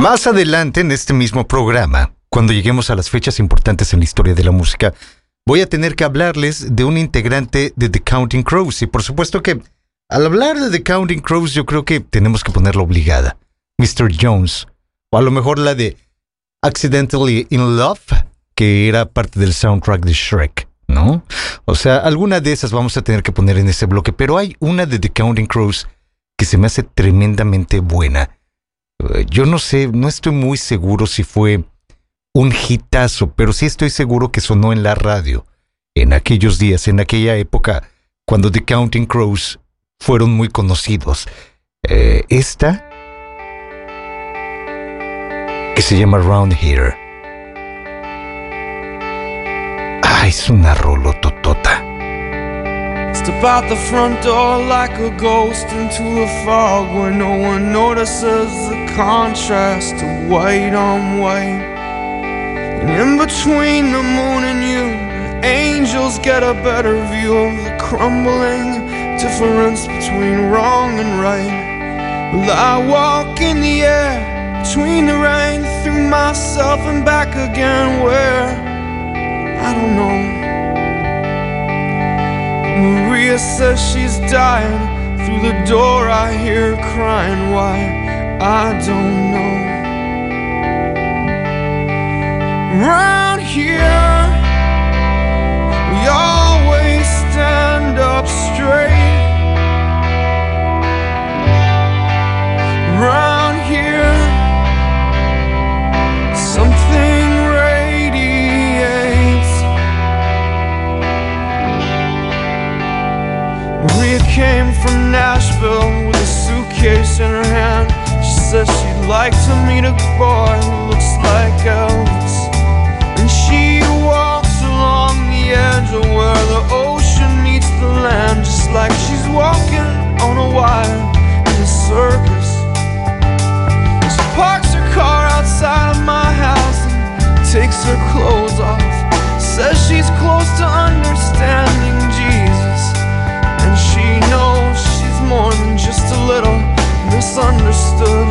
Más adelante en este mismo programa, cuando lleguemos a las fechas importantes en la historia de la música, voy a tener que hablarles de un integrante de The Counting Crows. Y por supuesto que al hablar de The Counting Crows yo creo que tenemos que ponerla obligada. Mr. Jones. O a lo mejor la de Accidentally in Love, que era parte del soundtrack de Shrek. ¿No? O sea, alguna de esas vamos a tener que poner en ese bloque, pero hay una de The Counting Crows que se me hace tremendamente buena yo no sé, no estoy muy seguro si fue un hitazo, pero sí estoy seguro que sonó en la radio en aquellos días, en aquella época, cuando The Counting Crows fueron muy conocidos. Eh, esta, que se llama Round Here. Ah, es una rolototota. Step out the front door like a ghost into a fog where no one notices the contrast of white on white. And in between the moon and you, angels get a better view of the crumbling difference between wrong and right. Well, I walk in the air between the rain through myself and back again where I don't know. Maria says she's dying. Through the door, I hear her crying. Why? I don't know. Round here, we always stand up straight. Round Maria came from Nashville with a suitcase in her hand. She says she'd like to meet a boy who looks like Elvis. And she walks along the edge of where the ocean meets the land, just like she's walking on a wire in a circus. She parks her car outside of my house and takes her clothes off. Says she's close to understanding more than just a little misunderstood.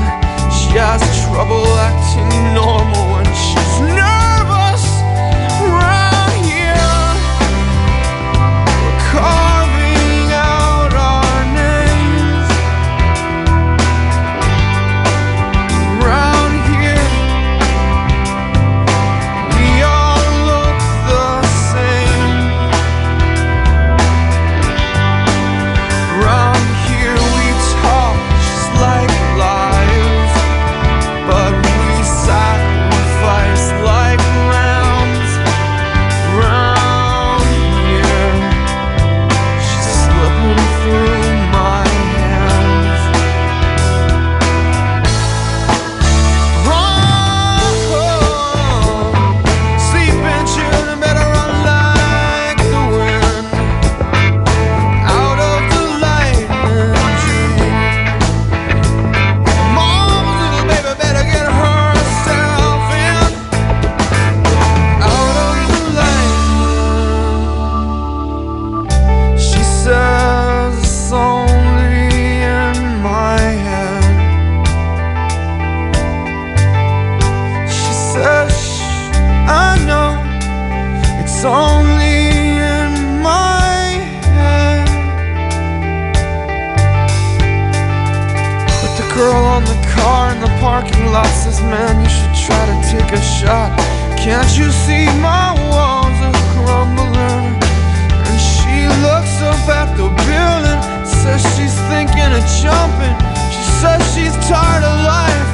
She has trouble acting normal when says, Man, you should try to take a shot. Can't you see my walls are crumbling? And she looks up at the building, says she's thinking of jumping. She says she's tired of life.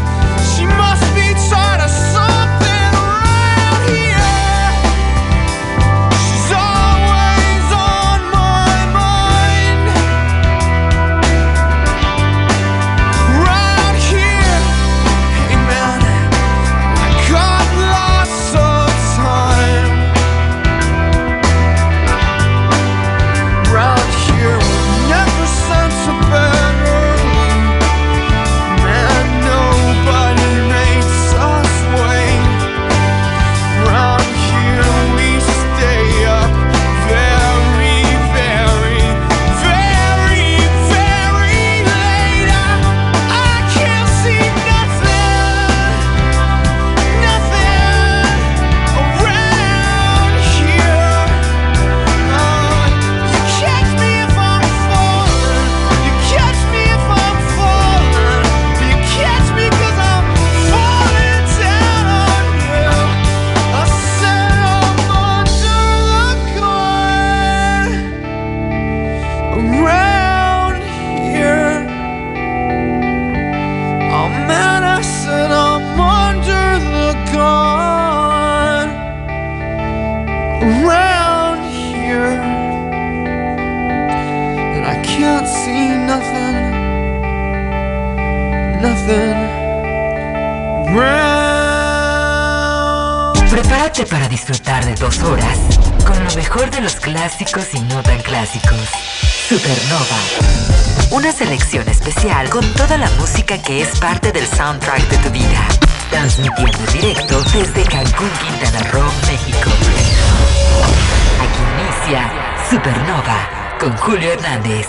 disfrutar de dos horas con lo mejor de los clásicos y no tan clásicos. Supernova. Una selección especial con toda la música que es parte del soundtrack de tu vida. Transmitiendo directo desde Cancún, Quintana Roo, México. Aquí inicia Supernova con Julio Hernández.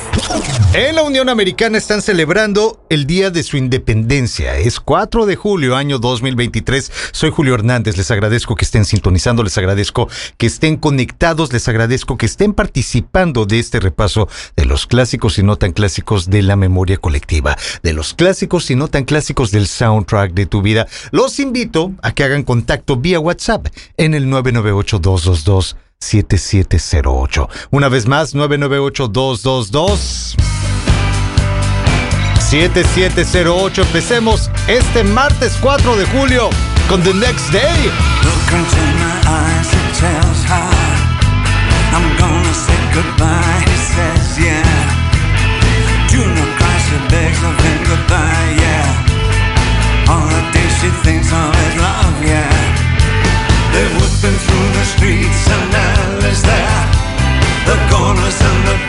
En la Unión Americana están celebrando el Día de su Independencia. Es 4 de julio, año 2023. Soy Julio Hernández. Les agradezco que estén sintonizando, les agradezco que estén conectados, les agradezco que estén participando de este repaso de los clásicos y no tan clásicos de la memoria colectiva, de los clásicos y no tan clásicos del soundtrack de tu vida. Los invito a que hagan contacto vía WhatsApp en el 998 222 7708. Una vez más, 998-222. 7708. Empecemos este martes 4 de julio con The Next Day. Look into my eyes, it tells I'm gonna say goodbye, he says, yeah. Do not cry, she begs of him. the streets and alleys, there, the corners and the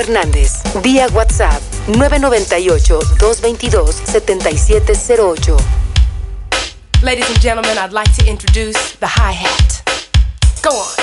Hernández, vía WhatsApp 998-222-7708. Ladies and gentlemen, I'd like to introduce the hi-hat. Go on.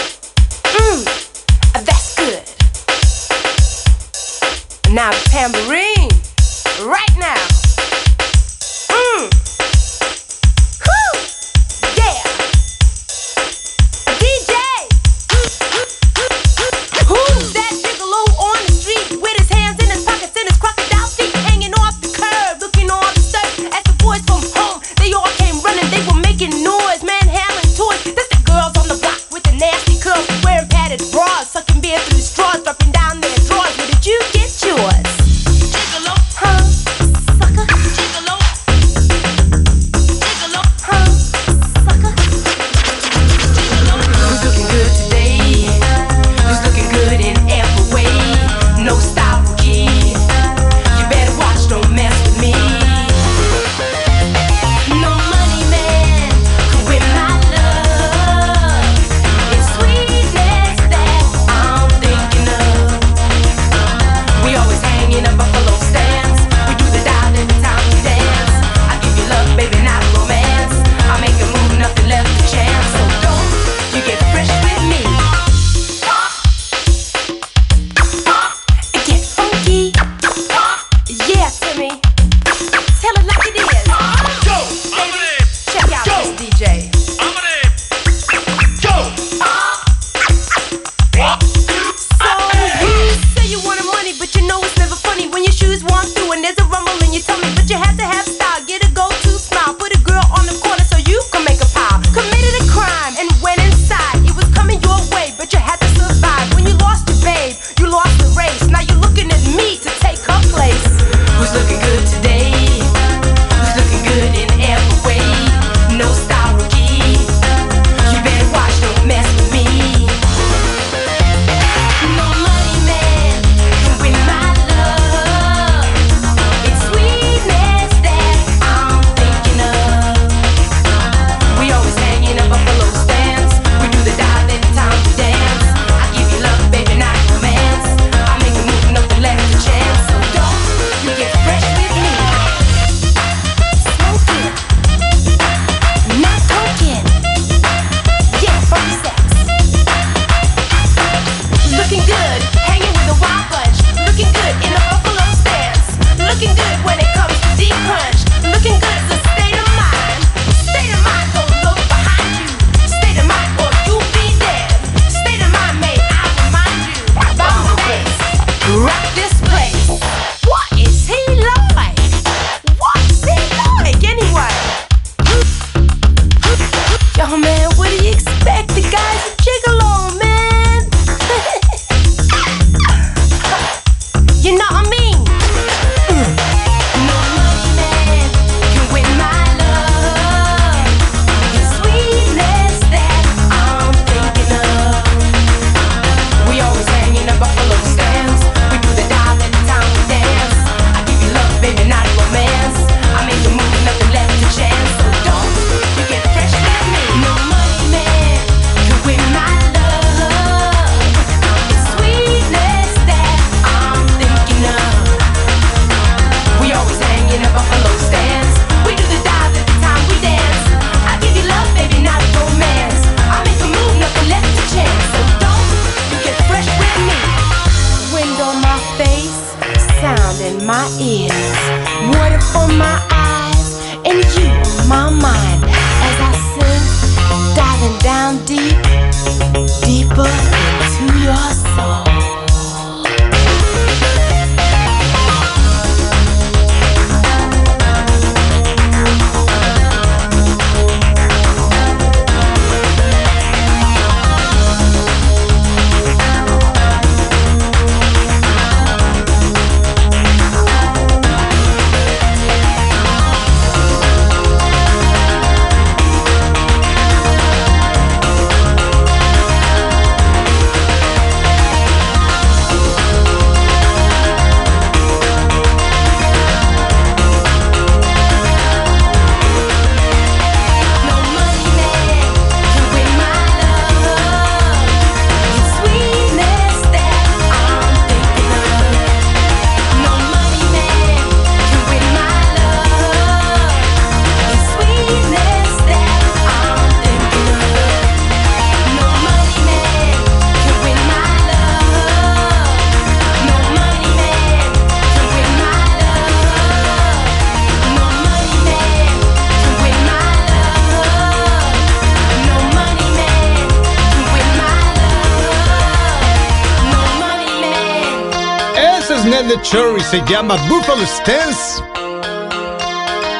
Se llama Buffalo Stance.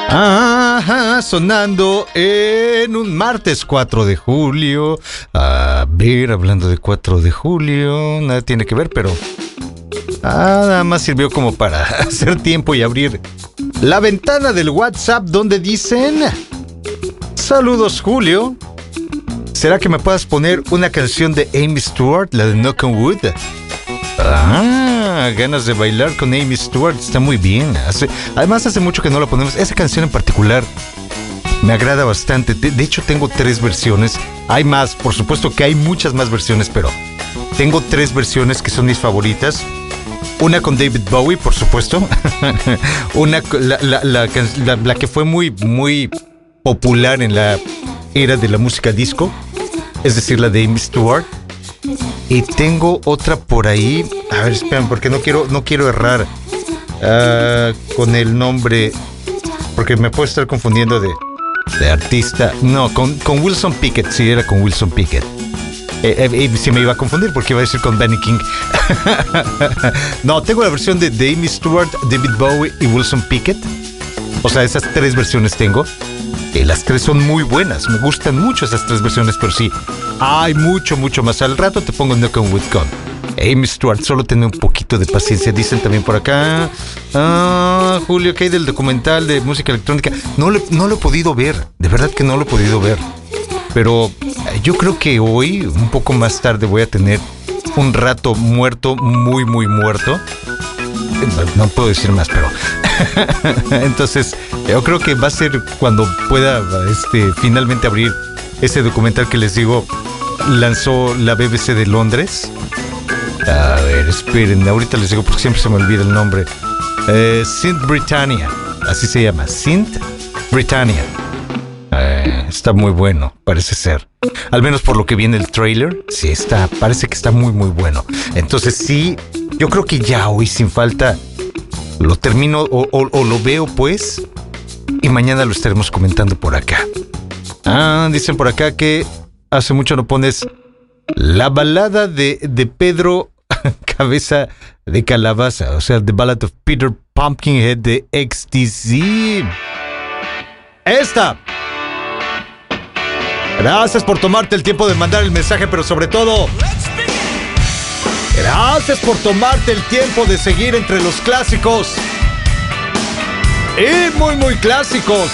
Ajá, sonando en un martes 4 de julio. A ver, hablando de 4 de julio, nada tiene que ver, pero nada más sirvió como para hacer tiempo y abrir la ventana del WhatsApp donde dicen: Saludos, Julio. ¿Será que me puedas poner una canción de Amy Stewart, la de Knock on Wood? Ah, ganas de bailar con Amy Stewart, está muy bien. Además, hace mucho que no la ponemos. Esa canción en particular me agrada bastante. De, hecho, tengo tres versiones. Hay más, por supuesto que hay muchas más versiones, pero tengo tres versiones que son mis favoritas. Una con David Bowie, por supuesto. Una, la, la- la que fue muy, muy popular en la era de la música disco. Es decir, la de Amy Stewart. Y tengo otra por ahí. A ver, esperen, porque no quiero, no quiero errar ah, con el nombre. Porque me puedo estar confundiendo de, de artista. No, con, con Wilson Pickett. Sí, era con Wilson Pickett. Eh, eh, eh, me iba a confundir porque iba a decir con Benny King. no, tengo la versión de, de Amy Stewart, David Bowie y Wilson Pickett. O sea, esas tres versiones tengo. Eh, las tres son muy buenas. Me gustan mucho esas tres versiones, pero sí, hay mucho, mucho más. Al rato te pongo Knock on Wood con Amy Stewart. Solo ten un poquito de paciencia. Dicen también por acá. Ah, Julio, ¿qué hay del documental de música electrónica? No lo, no lo he podido ver. De verdad que no lo he podido ver. Pero eh, yo creo que hoy, un poco más tarde, voy a tener un rato muerto, muy, muy muerto. No, no puedo decir más, pero. Entonces, yo creo que va a ser cuando pueda este, finalmente abrir ese documental que les digo, lanzó la BBC de Londres. A ver, esperen, ahorita les digo porque siempre se me olvida el nombre. Eh, Sint Britannia, así se llama, Sint Britannia. Eh, está muy bueno, parece ser. Al menos por lo que viene el trailer, sí está, parece que está muy muy bueno. Entonces sí, yo creo que ya hoy sin falta lo termino o, lo veo pues y mañana lo estaremos comentando por acá. Ah, dicen por acá que hace mucho no pones la balada de, de Pedro Cabeza de Calabaza, o sea, The Ballad of Peter Pumpkinhead de XTC. Esta. Gracias por tomarte el tiempo de mandar el mensaje, pero sobre todo, gracias por tomarte el tiempo de seguir entre los clásicos. Y muy, muy clásicos.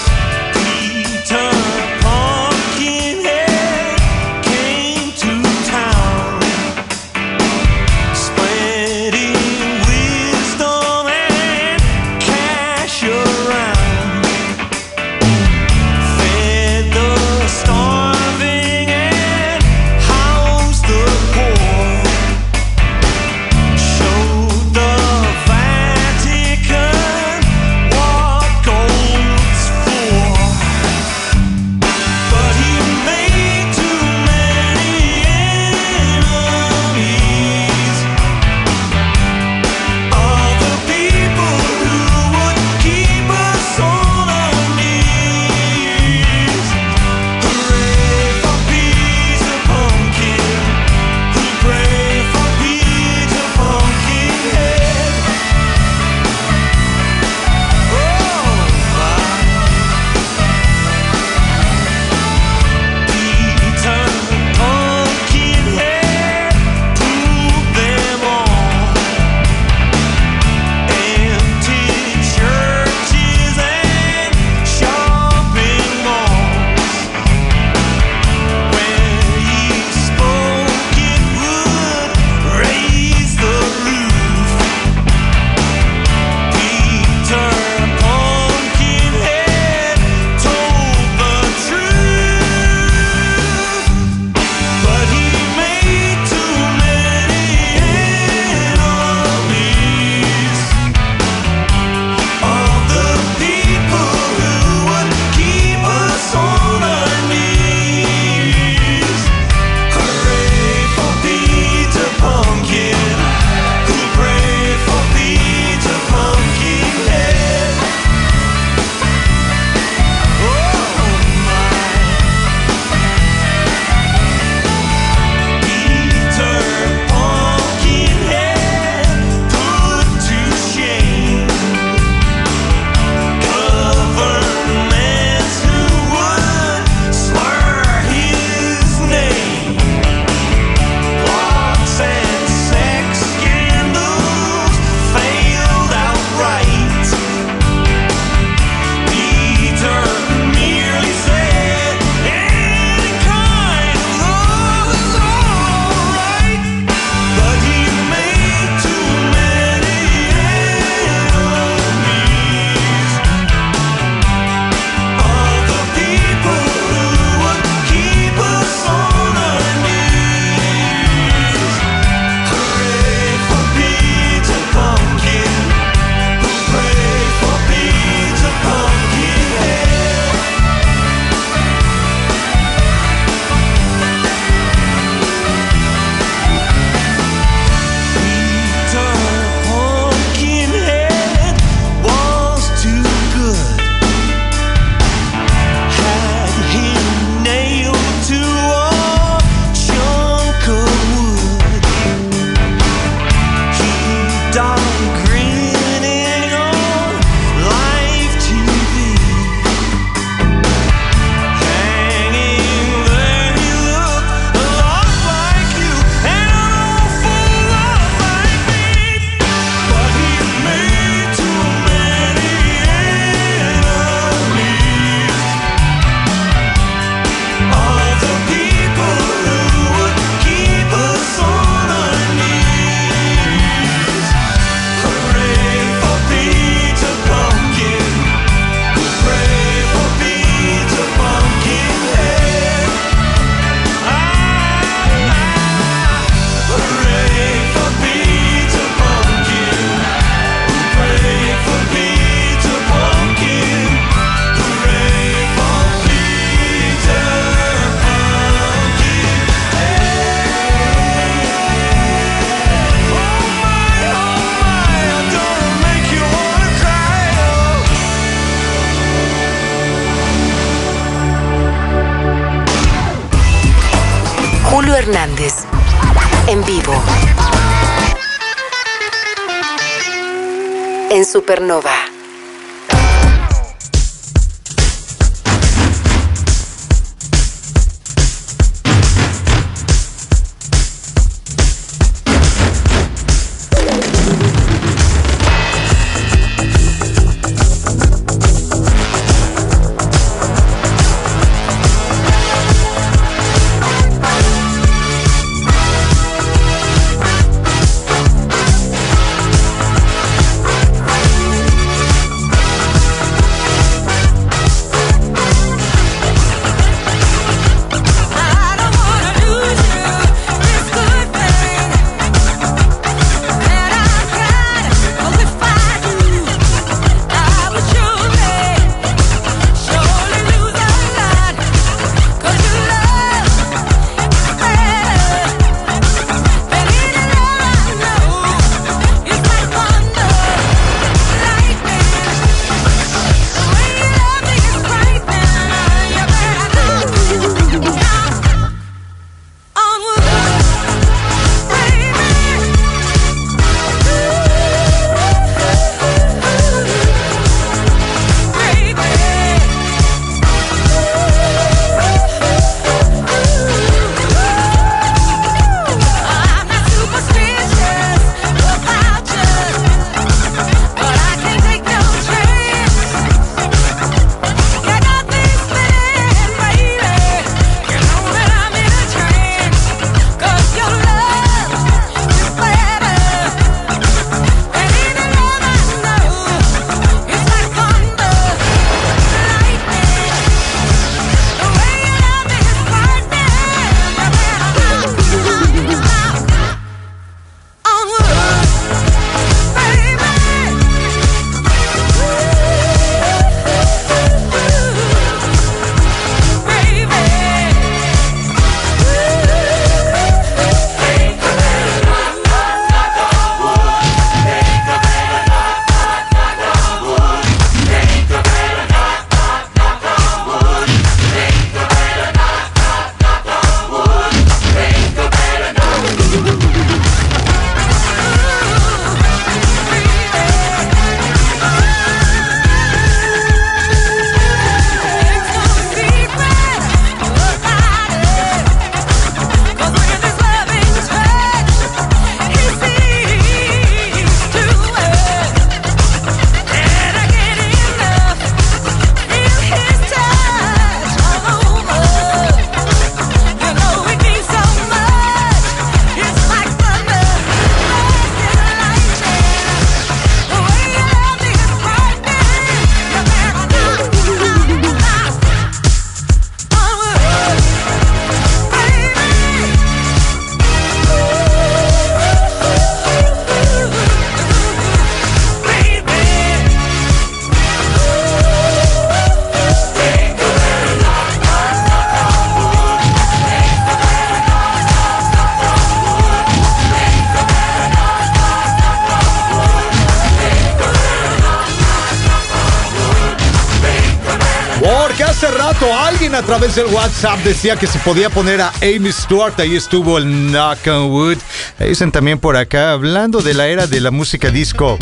Través del WhatsApp decía que se podía poner a Amy Stewart. Ahí estuvo el Knock on Wood. Dicen también por acá, hablando de la era de la música disco.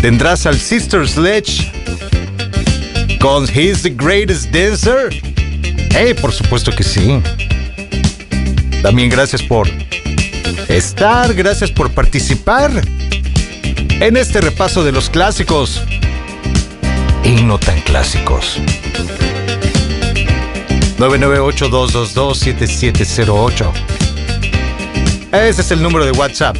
¿Tendrás al Sister Sledge con He's the Greatest Dancer? Hey, por supuesto que sí. También gracias por estar, gracias por participar en este repaso de los clásicos y no tan clásicos. 998-222-7708. Ese es el número de WhatsApp.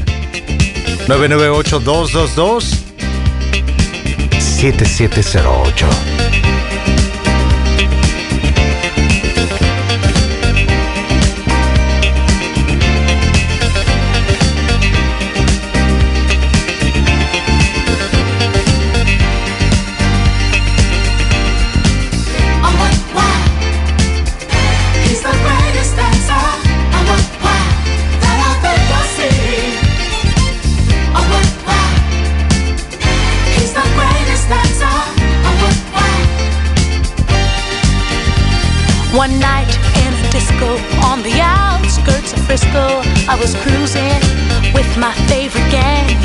998-222-7708. I was cruising with my favorite gang.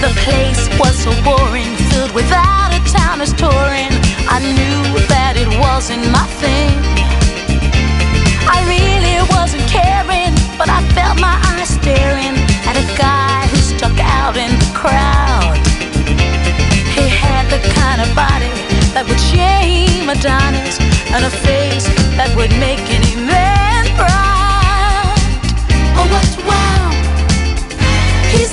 The place was so boring, filled with out of towners touring. I knew that it wasn't my thing. I really wasn't caring, but I felt my eyes staring at a guy who stuck out in the crowd. He had the kind of body that would shame Adonis and a face that would make any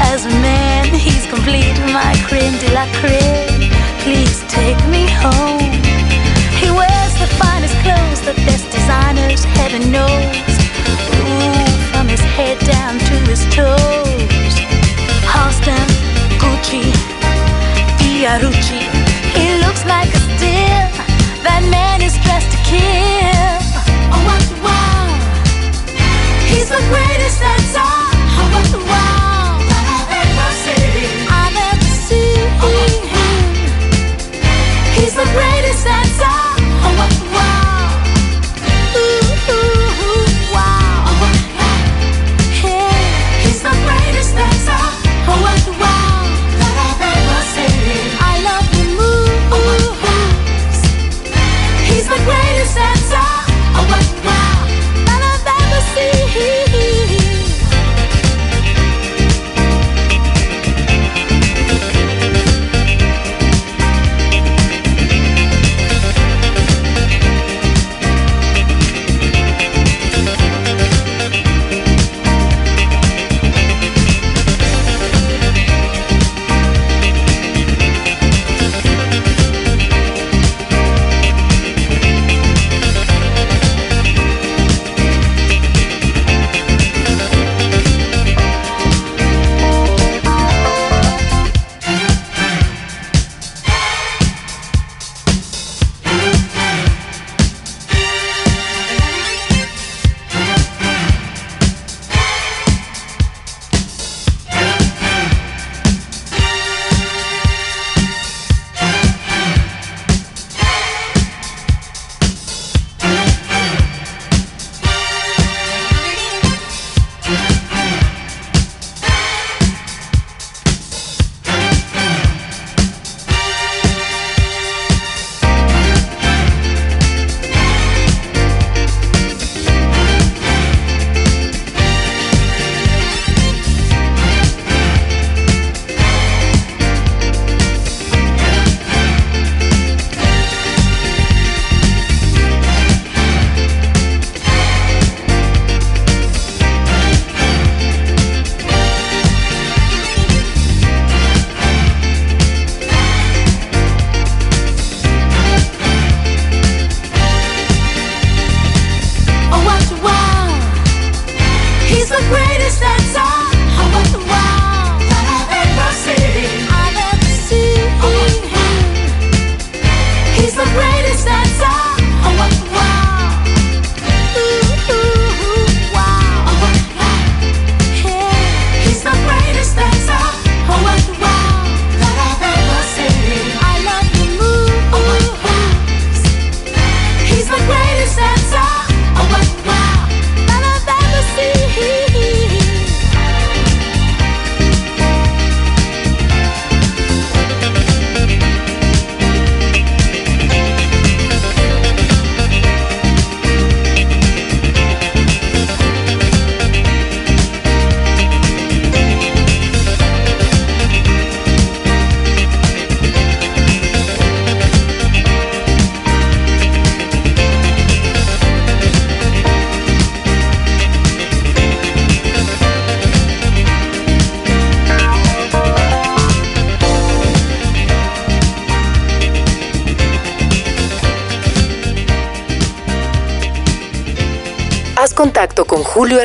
As a man, he's complete. My creme de la creme. Please take me home. He wears the finest clothes, the best designers, heaven knows. Ooh, from his head down to his toes. Halston, Gucci, Fiorucci. He looks like a steal. That man is dressed to kill. Oh, what wow! He's the greatest dancer. Oh, what wow! He's the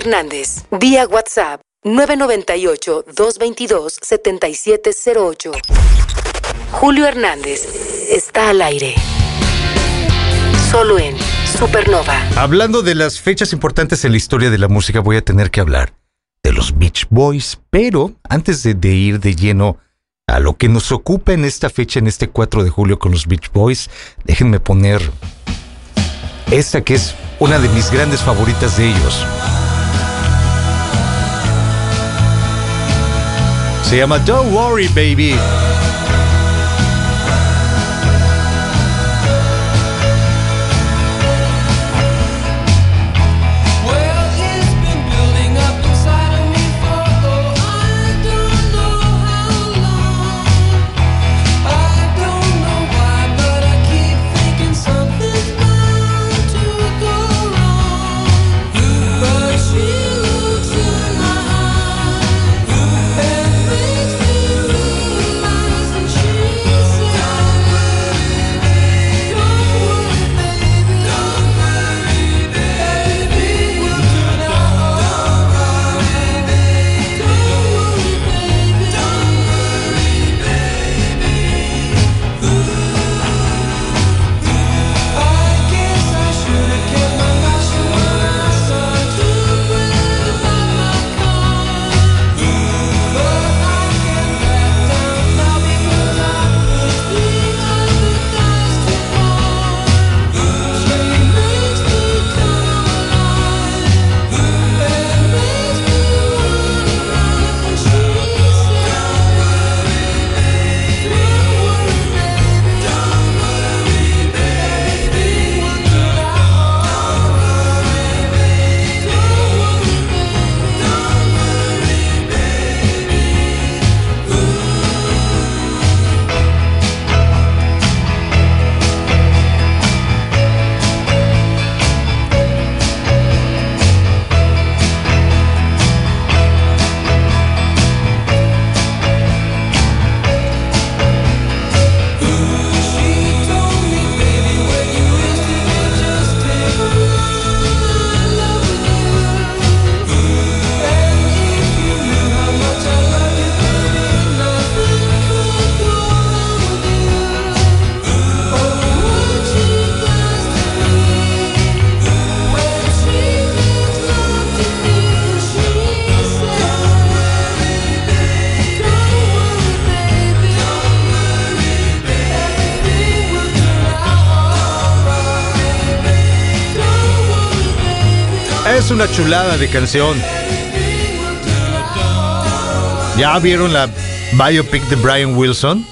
Hernández vía WhatsApp 998-222-7708. Julio Hernández está al aire. Solo en Supernova. Hablando de las fechas importantes en la historia de la música, voy a tener que hablar de los Beach Boys, pero antes de, de ir de lleno a lo que nos ocupa en esta fecha, en este 4 de julio con los Beach Boys, déjenme poner esta que es una de mis grandes favoritas de ellos. Se llama Don't Worry Baby. Una chulada de canción. ¿Ya vieron la biopic de Brian Wilson?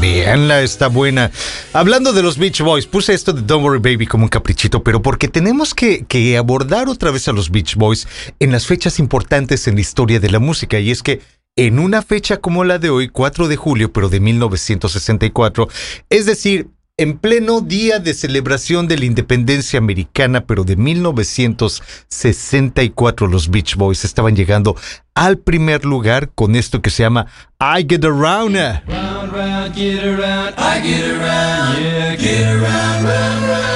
Bien, está buena. Hablando de los Beach Boys, puse esto de Don't Worry Baby como un caprichito, pero porque tenemos que, que abordar otra vez a los Beach Boys en las fechas importantes en la historia de la música. Y es que en una fecha como la de hoy, 4 de julio, pero de 1964, es decir, en pleno día de celebración de la independencia americana, pero de 1964, los Beach Boys estaban llegando al primer lugar con esto que se llama I Get Around. Round, round, get around, I get around, yeah, get around, round, round,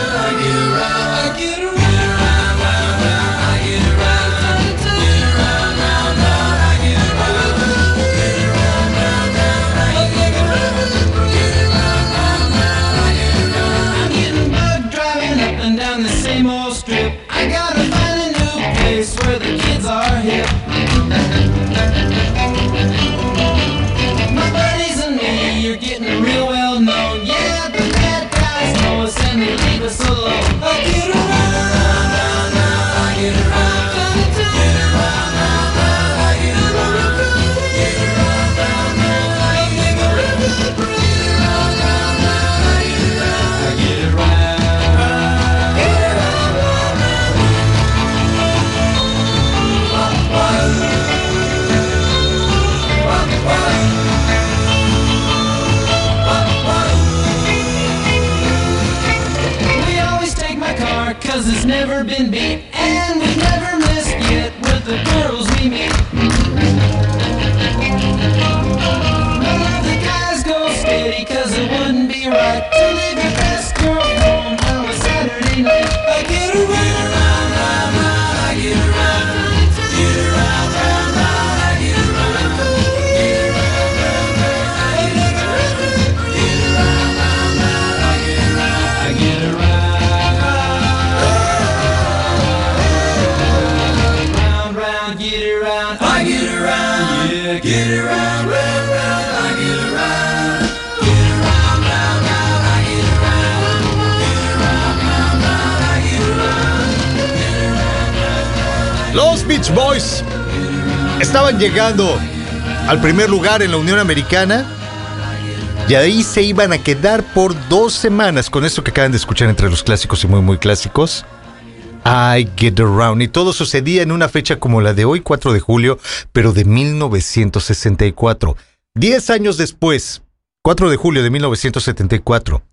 llegando al primer lugar en la Unión Americana y ahí se iban a quedar por dos semanas con esto que acaban de escuchar entre los clásicos y muy muy clásicos. I Get Around. Y todo sucedía en una fecha como la de hoy, 4 de julio, pero de 1964. Diez años después, 4 de julio de 1974,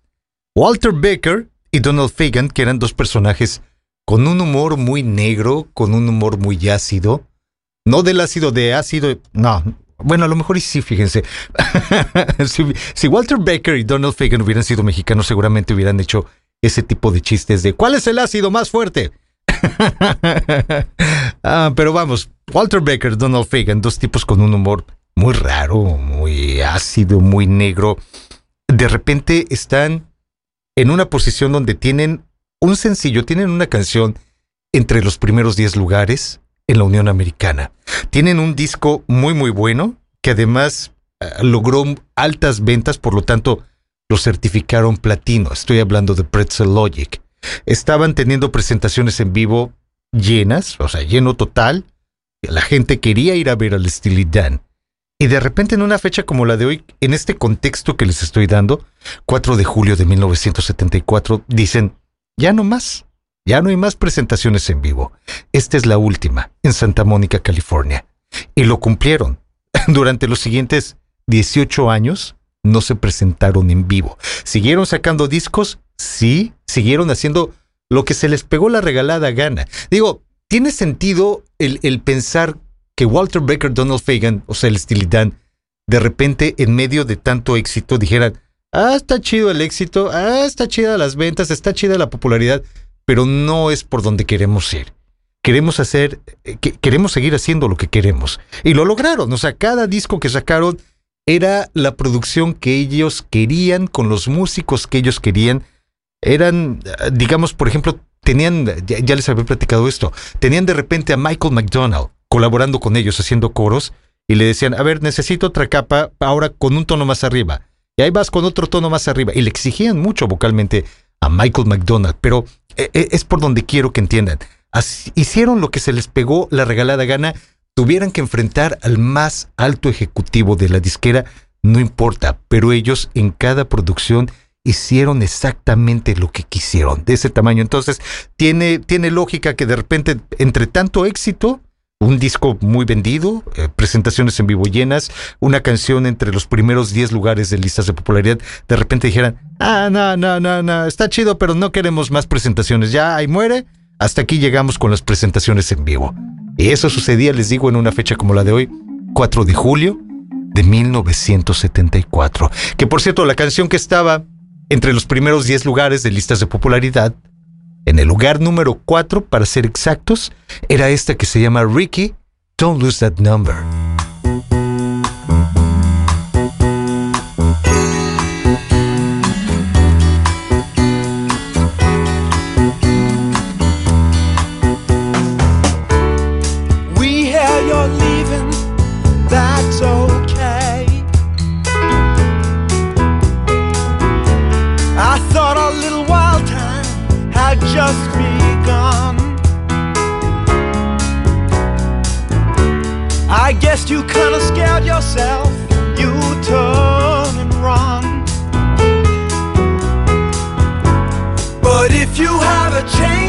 Walter Baker y Donald Fagan, que eran dos personajes con un humor muy negro, con un humor muy ácido, no del ácido de ácido, no. Bueno, a lo mejor sí, fíjense. si, si Walter Baker y Donald Fagan hubieran sido mexicanos, seguramente hubieran hecho ese tipo de chistes de ¿cuál es el ácido más fuerte? ah, pero vamos, Walter Baker, Donald Fagan, dos tipos con un humor muy raro, muy ácido, muy negro, de repente están en una posición donde tienen un sencillo, tienen una canción entre los primeros 10 lugares en la Unión Americana. Tienen un disco muy muy bueno que además eh, logró altas ventas, por lo tanto lo certificaron platino. Estoy hablando de Pretzel Logic. Estaban teniendo presentaciones en vivo llenas, o sea, lleno total. La gente quería ir a ver al Steely Dan. Y de repente en una fecha como la de hoy, en este contexto que les estoy dando, 4 de julio de 1974, dicen, ya no más, ya no hay más presentaciones en vivo. Esta es la última, en Santa Mónica, California. Y lo cumplieron. Durante los siguientes 18 años no se presentaron en vivo. ¿Siguieron sacando discos? Sí, siguieron haciendo lo que se les pegó la regalada gana. Digo, tiene sentido el, el pensar que Walter Baker, Donald Fagan, o sea, el Steely Dan, de repente en medio de tanto éxito dijeran, ah, está chido el éxito, ah, está chida las ventas, está chida la popularidad, pero no es por donde queremos ir. Queremos hacer, eh, queremos seguir haciendo lo que queremos. Y lo lograron, o sea, cada disco que sacaron era la producción que ellos querían, con los músicos que ellos querían. Eran, digamos, por ejemplo, tenían, ya, les había platicado esto, tenían de repente a Michael McDonald, colaborando con ellos, haciendo coros, y le decían, a ver, necesito otra capa ahora con un tono más arriba. Y ahí vas con otro tono más arriba. Y le exigían mucho vocalmente a Michael McDonald, pero eh, eh, es por donde quiero que entiendan. hicieron lo que se les pegó la regalada gana, tuvieran que enfrentar al más alto ejecutivo de la disquera, no importa, pero ellos en cada producción hicieron exactamente lo que quisieron, de ese tamaño. Entonces, tiene, tiene lógica que de repente, entre tanto éxito, un disco muy vendido, eh, presentaciones en vivo llenas, una canción entre los primeros 10 lugares de listas de popularidad, de repente dijeran, ah, no, no, no, no, está chido, pero no queremos más presentaciones, ya ahí muere, hasta aquí llegamos con las presentaciones en vivo. Y eso sucedía, les digo, en una fecha como la de hoy, 4 de julio de 1974. Que por cierto, la canción que estaba entre los primeros 10 lugares de listas de popularidad en el lugar número 4, para ser exactos, era esta que se llama Ricky, Don't Lose That Number. You kinda scared yourself, you turn and run. But if you have a change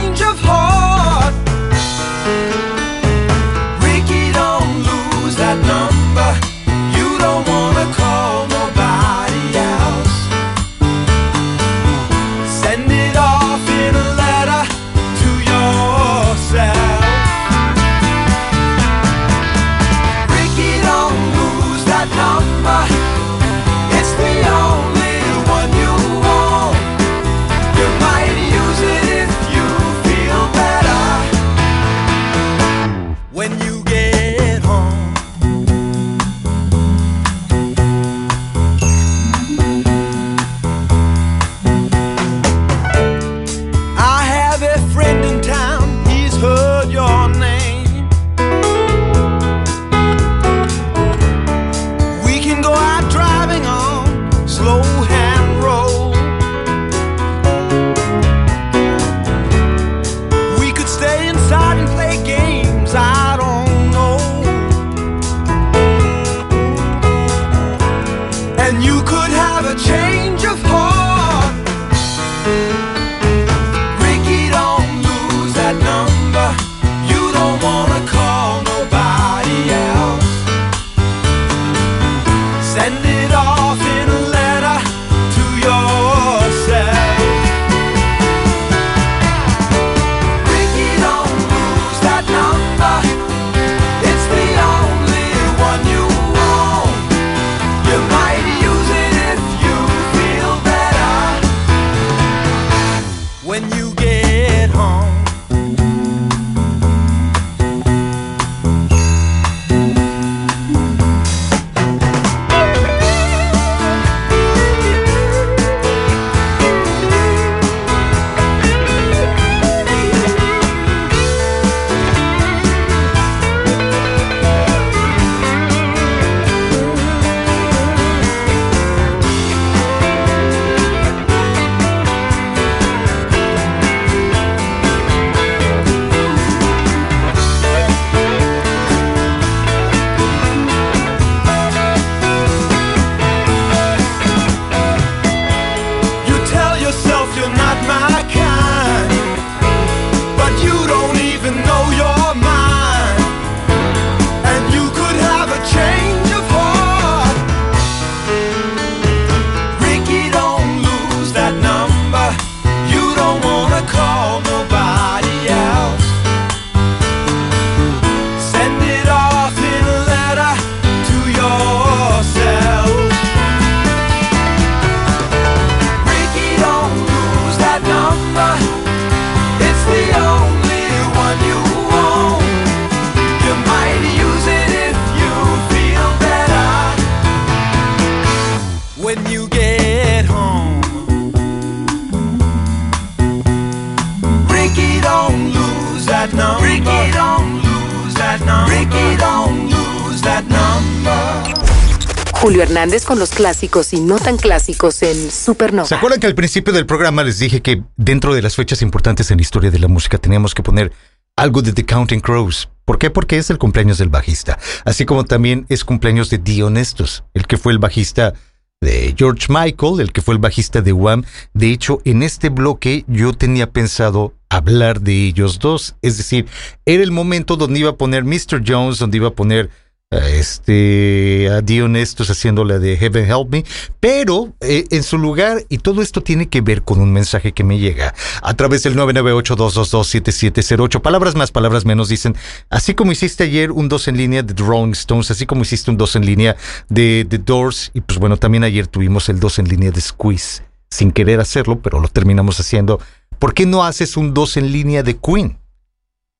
Con los clásicos y no tan clásicos en Supernova. ¿Se acuerdan que al principio del programa les dije que dentro de las fechas importantes en la historia de la música teníamos que poner algo de The Counting Crows? ¿Por qué? Porque es el cumpleaños del bajista, así como también es cumpleaños de Dion Estos, el que fue el bajista de George Michael, el que fue el bajista de Wham. De hecho, en este bloque yo tenía pensado hablar de ellos dos, es decir, era el momento donde iba a poner Mr. Jones, donde iba a poner este, a Dion Estos haciendo la de Heaven Help Me, pero eh, en su lugar, y todo esto tiene que ver con un mensaje que me llega a través del 998-222-7708. Palabras más, palabras menos dicen, así como hiciste ayer un 2 en línea de The Rolling Stones, así como hiciste un 2 en línea de The Doors, y pues bueno, también ayer tuvimos el 2 en línea de Squeeze, sin querer hacerlo, pero lo terminamos haciendo. ¿Por qué no haces un 2 en línea de Queen?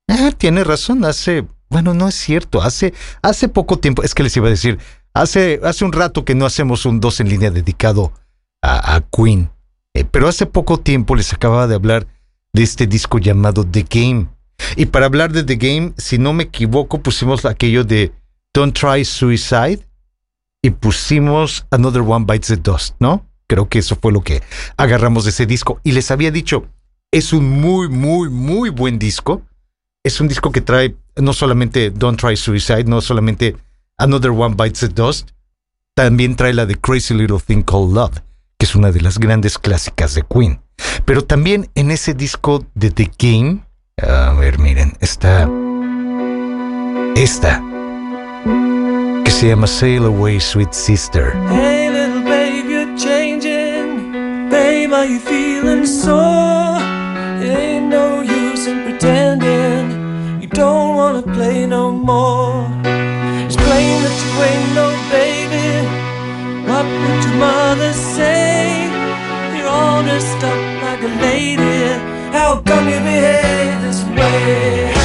Ah, tiene razón, hace bueno, no es cierto. Hace, hace poco tiempo, es que les iba a decir, hace, hace un rato que no hacemos un dos en línea dedicado a, Queen. Eh, pero hace poco tiempo les acababa de hablar de este disco llamado The Game. Y para hablar de The Game, si no me equivoco, pusimos aquello de Don't Try Suicide y pusimos Another One Bites the Dust, ¿no? Creo que eso fue lo que agarramos de ese disco. Y les había dicho, es un muy, muy, muy buen disco es un disco que trae no solamente Don't Try Suicide, no solamente Another One Bites the Dust, también trae la de Crazy Little Thing Called Love, que es una de las grandes clásicas de Queen. Pero también en ese disco de The Game, a ver, miren, está esta, que se llama Sail Away, Sweet Sister. Hey, little babe, you're changing. Babe, are you feeling so? Ain't no use in pretending wanna play no more. It's plain that you ain't no baby. What would your mother say? You're all dressed up like a lady. How come you behave this way?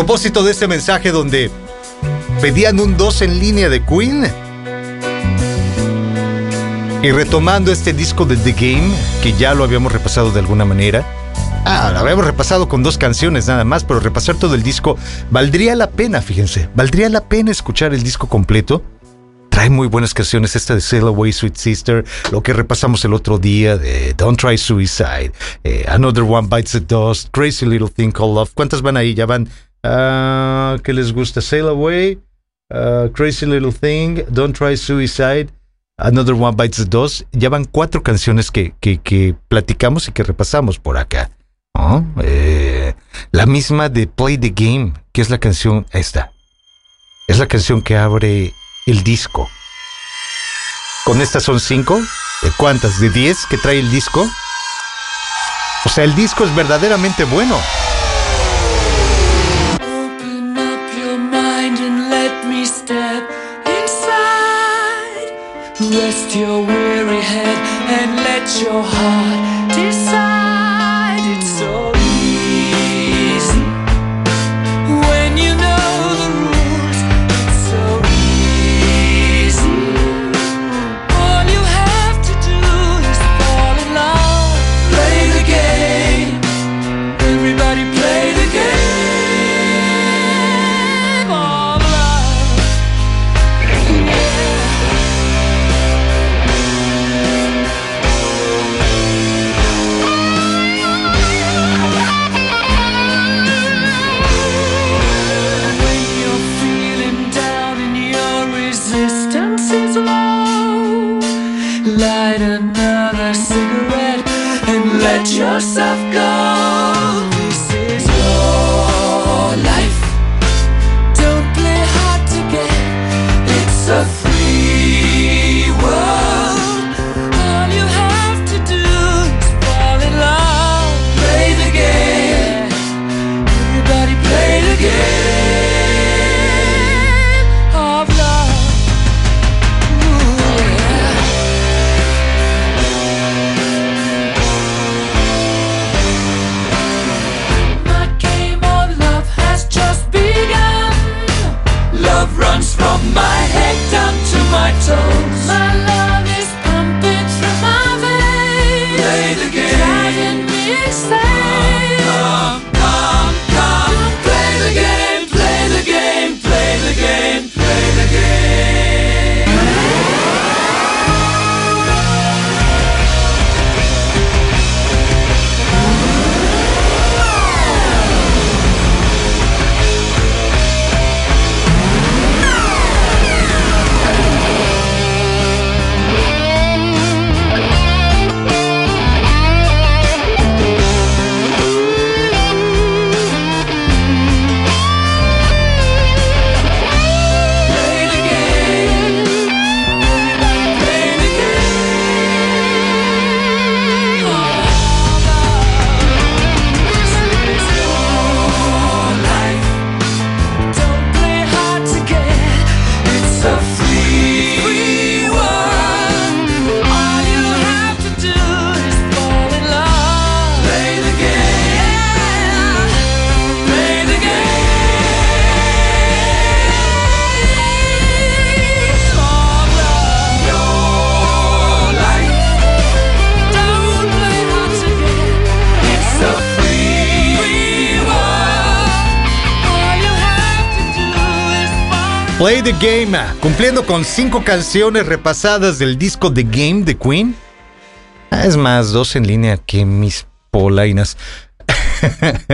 Propósito de este mensaje donde pedían un 2 en línea de Queen. Y retomando este disco de The Game, que ya lo habíamos repasado de alguna manera, Ah, lo habíamos repasado con dos canciones nada más, pero repasar todo el disco valdría la pena, fíjense. Valdría la pena escuchar el disco completo. Trae muy buenas canciones, esta de Sail Away, Sweet Sister, lo que repasamos el otro día de Don't Try Suicide, eh, Another One Bites the Dust, Crazy Little Thing Called Love. ¿Cuántas van ahí? Ya van. Ah, ¿Qué les gusta? Sail Away, ah, Crazy Little Thing, Don't Try Suicide, Another One Bites the Dust. Ya van cuatro canciones que, que, que platicamos y que repasamos por acá. Eh, la misma de Play the Game, que es la canción esta. Es la canción que abre el disco. Con estas son cinco. ¿De cuántas? ¿De diez que trae el disco? O sea, el disco es verdaderamente bueno. Game, cumpliendo con cinco canciones repasadas del disco The Game de Queen. Ah, Es más, dos en línea que mis polainas.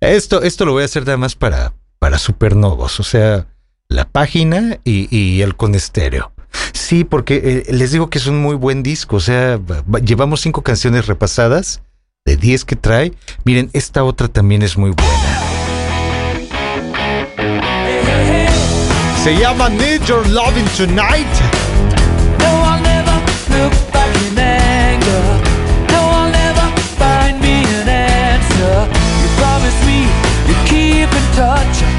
esto, esto lo voy a hacer nada más para, para supernovos, o sea, la página y, el con estéreo. Sí, porque eh, les digo que es un muy buen disco, o sea, va- va- llevamos cinco canciones repasadas de 10 que trae. Miren, esta otra también es muy buena. Se llama Need Your Loving Tonight. No, I'll never look back in anger. No, I'll never find me an answer. You me you'd keep in touch.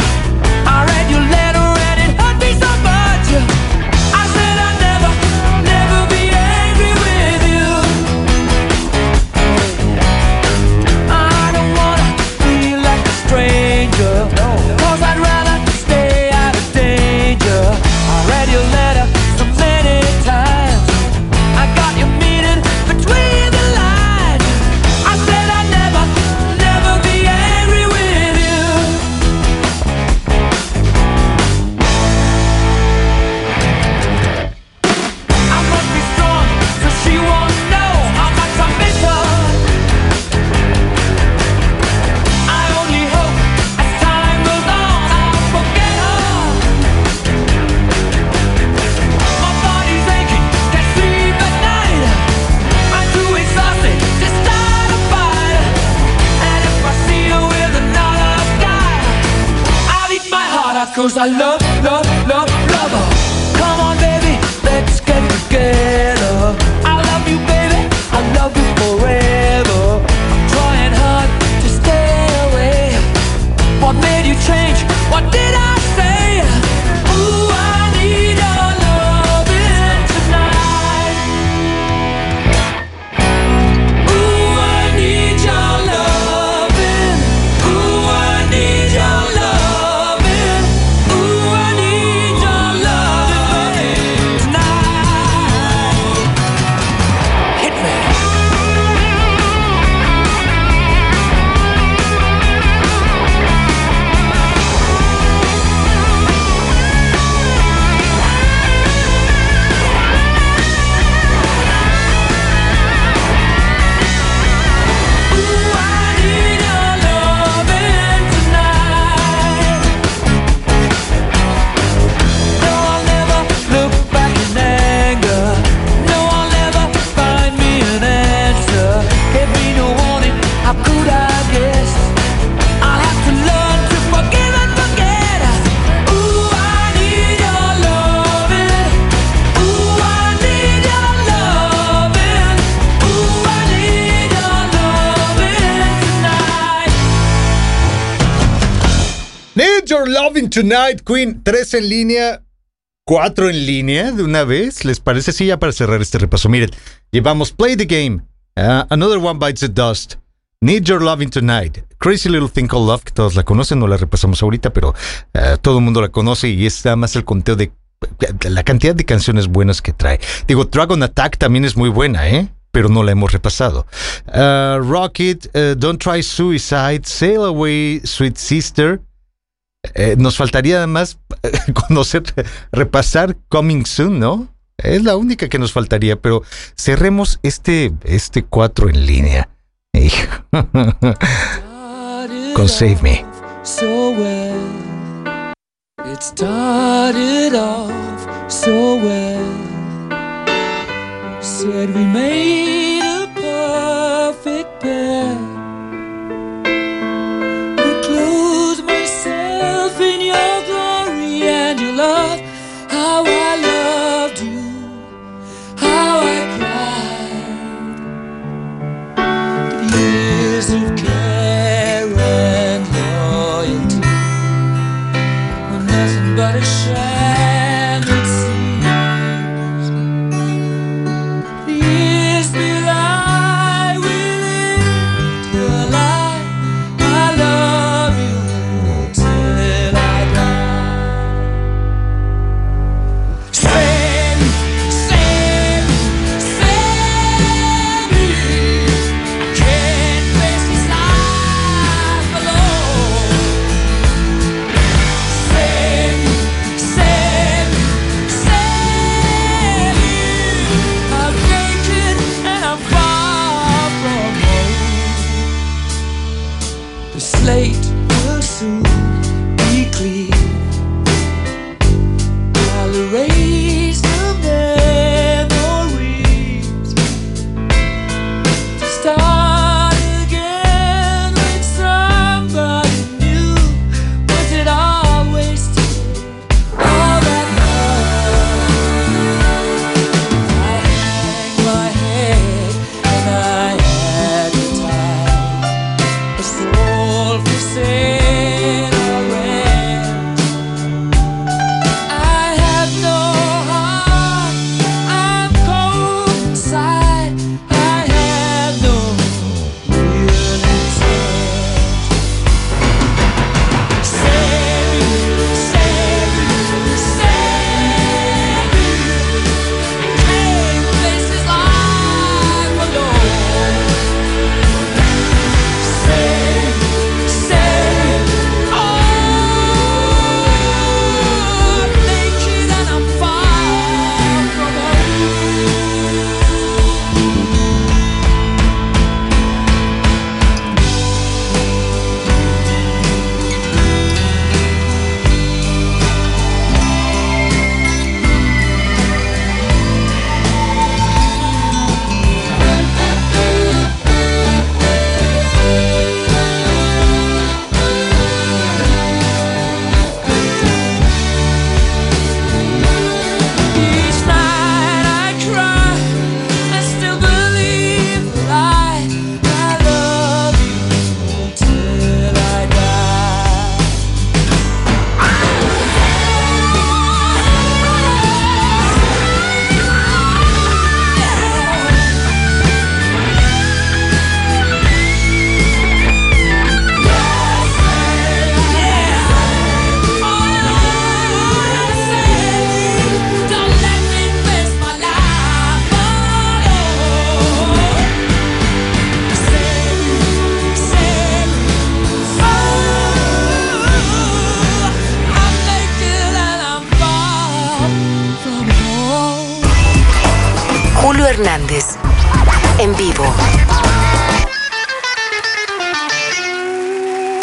Tonight, Queen. Tres en línea, cuatro en línea de una vez. ¿Les parece? Sí, ya para cerrar este repaso. Miren, llevamos Play the Game. Ah, Another One Bites the Dust. Need Your Loving Tonight. Crazy Little Thing Called Love, que todos la conocen, no la repasamos ahorita, pero ah, todo el mundo la conoce y es nada más el conteo de la cantidad de canciones buenas que trae. Digo, Dragon Attack también es muy buena, ¿eh? Pero no la hemos repasado. Ah, Rocket, eh, Don't Try Suicide, Sail Away, Sweet Sister. Eh, nos faltaría además conocer, repasar Coming Soon, ¿no? Es la única que nos faltaría, pero cerremos este, este cuatro en línea. Con Save Me. so well. It started off so well. Said we made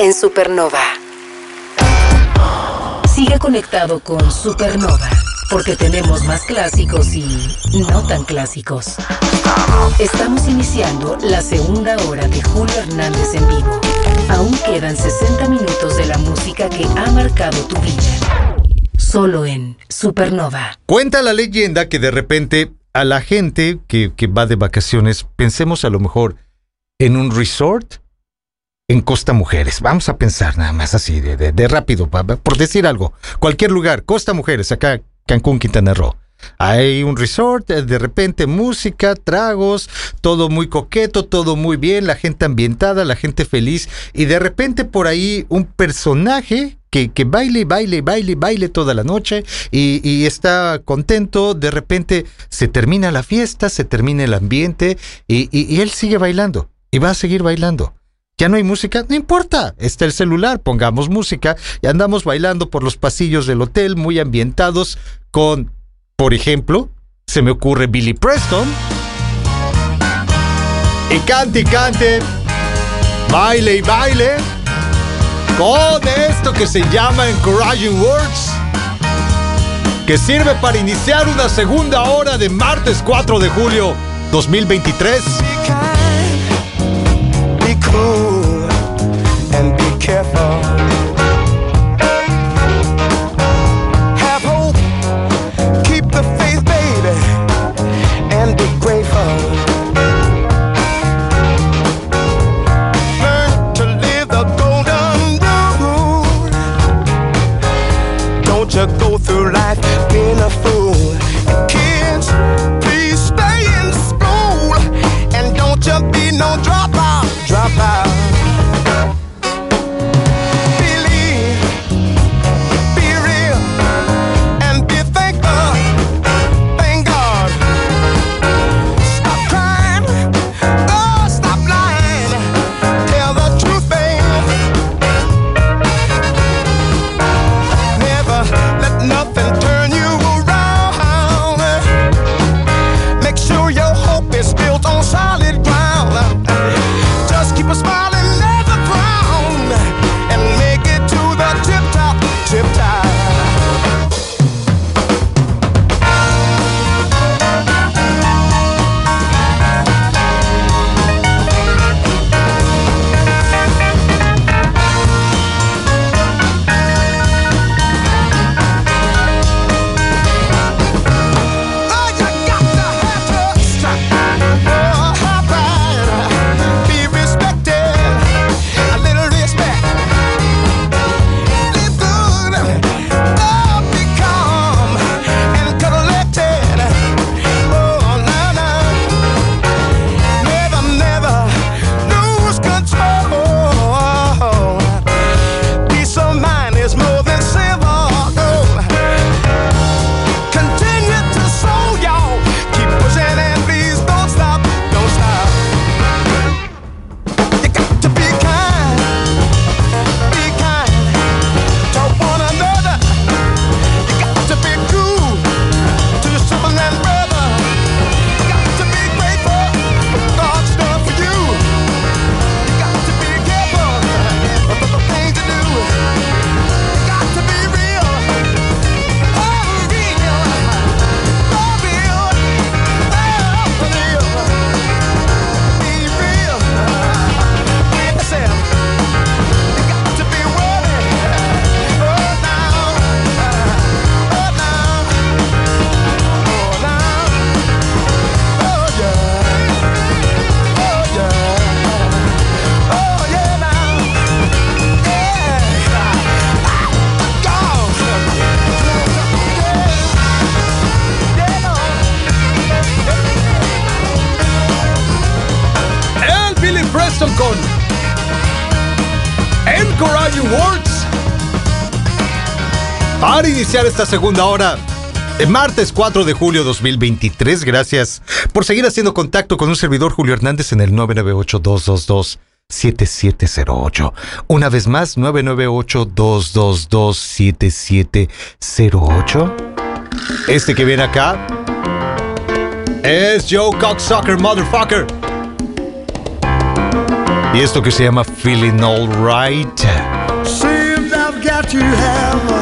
En Supernova. Sigue conectado con Supernova, porque tenemos más clásicos y no tan clásicos. Estamos iniciando la segunda hora de Julio Hernández en vivo. Aún quedan 60 minutos de la música que ha marcado tu vida. Solo en Supernova. Cuenta la leyenda que de repente a la gente que, que va de vacaciones, pensemos a lo mejor en un resort en Costa Mujeres. Vamos a pensar nada más así, de, de- de rápido, por decir algo. Cualquier lugar, Costa Mujeres, acá, Cancún, Quintana Roo. Hay un resort, eh, de repente música, tragos, todo muy coqueto, todo muy bien, la gente ambientada, la gente feliz, y de repente por ahí un personaje que, que baile, baile, baile, baile toda la noche y, está contento, de repente se termina la fiesta, se termina el ambiente y él sigue bailando y va a seguir bailando. Ya no hay música, no importa, está el celular, pongamos música y andamos bailando por los pasillos del hotel muy ambientados con, por ejemplo, se me ocurre Billy Preston. Y cante y cante, baile y baile, con esto que se llama Encouraging Words, que sirve para iniciar una segunda hora de martes 4 de julio 2023. Be cool and be love. esta segunda hora. Martes 4 de julio 2023, gracias por seguir haciendo contacto con un servidor Julio Hernández en el 998-222-7708. Una vez más, 998-222-7708. Este que viene acá es Joe Cocksucker, motherfucker. Y esto que se llama Feeling Alright. Seems I've got you have a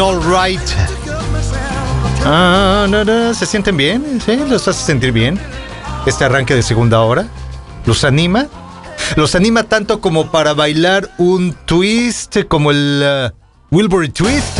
All Right. Ah, no, no, ¿Se sienten bien? ¿Sí? ¿Los hace sentir bien? Este arranque de segunda hora. ¿Los anima? Los anima tanto como para bailar un twist como el ah, uh, Wilbury Twist.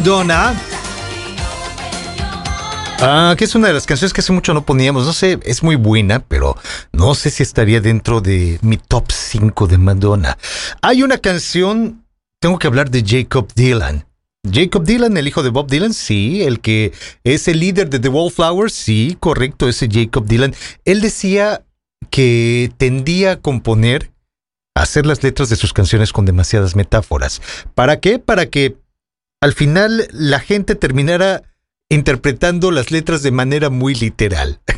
Madonna. Ah, que es una de las canciones que hace mucho no poníamos. No sé, es muy buena, pero no sé si estaría dentro de mi top 5 de Madonna. Hay una canción, tengo que hablar de Jacob Dylan. Jacob Dylan, el hijo de Bob Dylan, sí, el que es el líder de The Wallflowers, sí, correcto, ese Jacob Dylan. Él decía que tendía a componer, hacer las letras de sus canciones con demasiadas metáforas. ¿Para qué? Para que al final la gente terminara interpretando las letras de manera muy literal.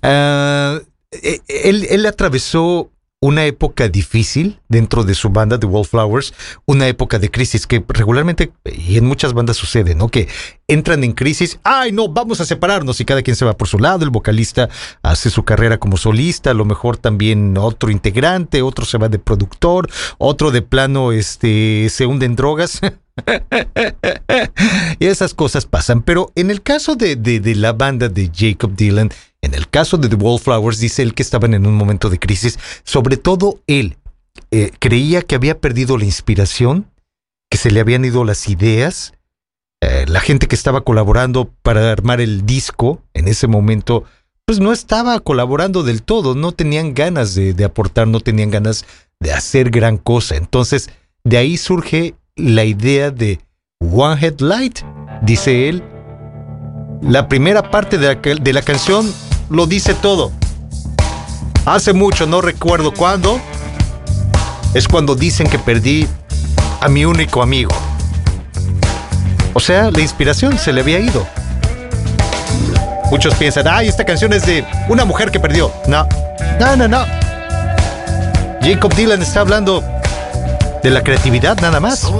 Ah, eh, él, él atravesó una época difícil dentro de su banda, The Wallflowers, una época de crisis que regularmente y en muchas bandas sucede, ¿no? Que entran en crisis, ay no, vamos a separarnos y cada quien se va por su lado, el vocalista hace su carrera como solista, a lo mejor también otro integrante, otro se va de productor, otro de plano este, se hunde en drogas. y esas cosas pasan, pero en el caso de, de, la banda de Jacob Dylan, en el caso de The Wallflowers, dice él que estaban en un momento de crisis. Sobre todo él eh, creía que había perdido la inspiración, que se le habían ido las ideas. Eh, la gente que estaba colaborando para armar el disco en ese momento, pues no estaba colaborando del todo, no tenían ganas de aportar, no tenían ganas de hacer gran cosa. Entonces, de ahí surge la idea de One Headlight, dice él. La primera parte de la, de la canción lo dice todo. Hace mucho, no recuerdo cuándo, es cuando dicen que perdí a mi único amigo. O sea, la inspiración se le había ido. Muchos piensan, ay, esta canción es de una mujer que perdió. No, no, no, no. Jacob Dylan está hablando de la creatividad nada más.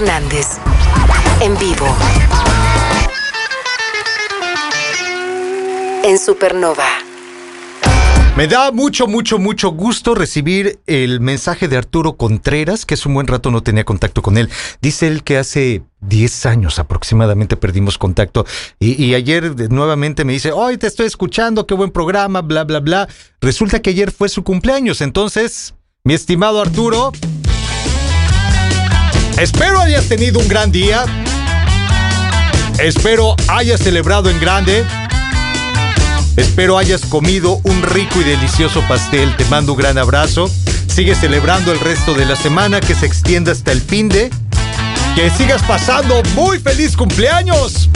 Hernández. En vivo. En Supernova. Me da mucho, mucho, mucho gusto recibir el mensaje de Arturo Contreras, que hace un buen rato no tenía contacto con él. Dice él que hace 10 años aproximadamente perdimos contacto y, y ayer nuevamente me dice, hoy te estoy escuchando, qué buen programa, bla, bla, bla. Resulta que ayer fue su cumpleaños, entonces, mi estimado Arturo, espero hayas tenido un gran día, espero hayas celebrado en grande. Espero hayas comido un rico y delicioso pastel. Te mando un gran abrazo. Sigue celebrando el resto de la semana, que se extienda hasta el fin de. Que sigas pasando muy feliz cumpleaños.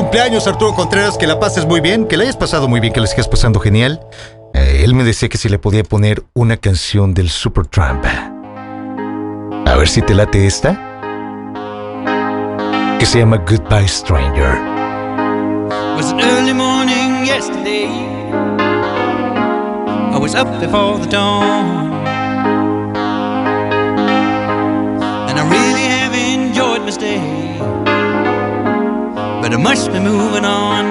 Cumpleaños, Arturo Contreras. Que la pases muy bien, que la hayas pasado muy bien, que la sigas pasando genial. Eh, él me decía que si le podía poner una canción del Supertramp. A ver si te late esta. Que se llama Goodbye Stranger. was early morning yesterday. I was up before the dawn. And I really have enjoyed my stay. Must be moving on.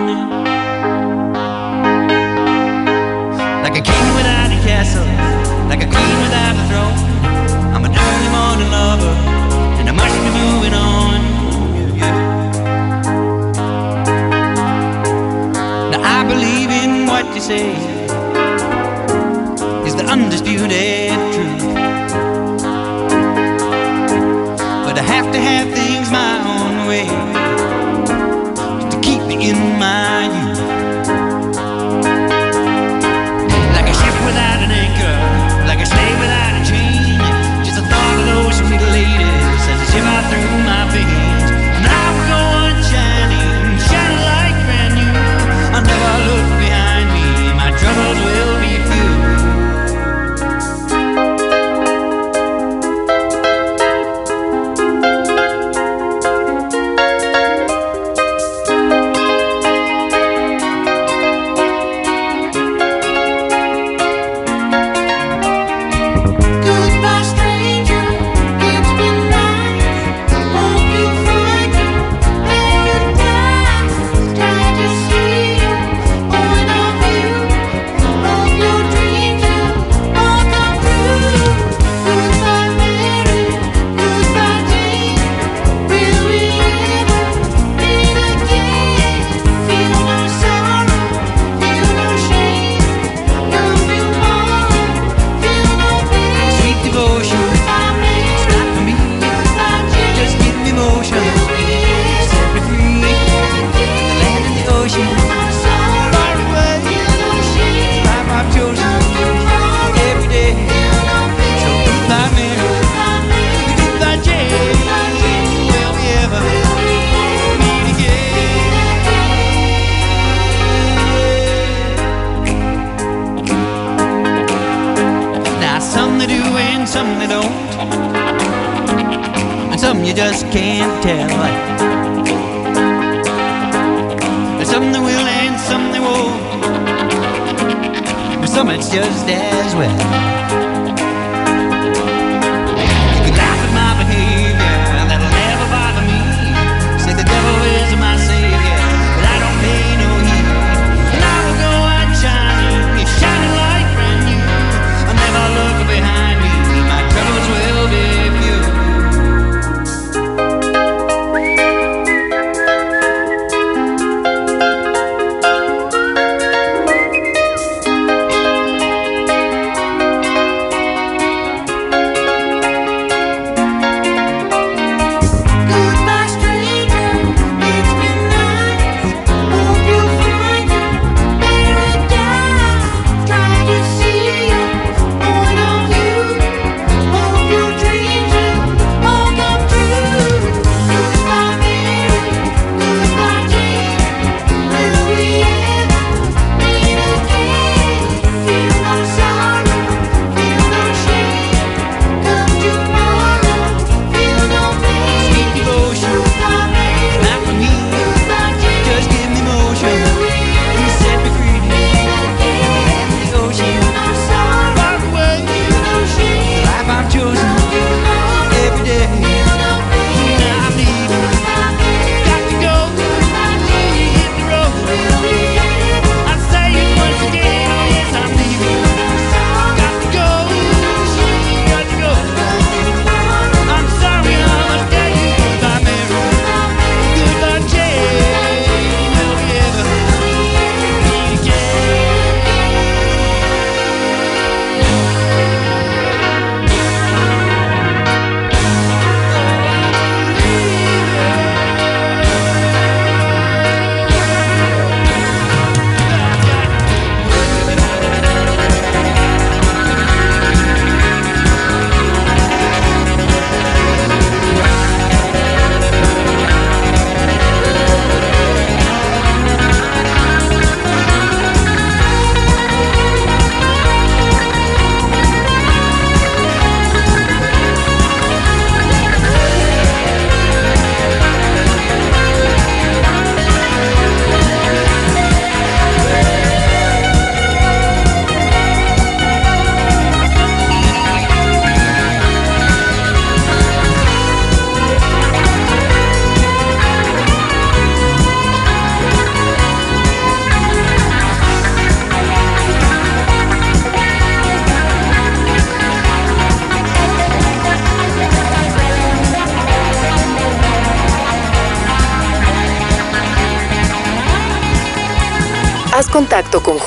Like a king without a castle, like a queen without a throne. I'm an early morning lover, and I must be moving on. Now I believe in what you say is the undisputed truth. But I have to have things my own way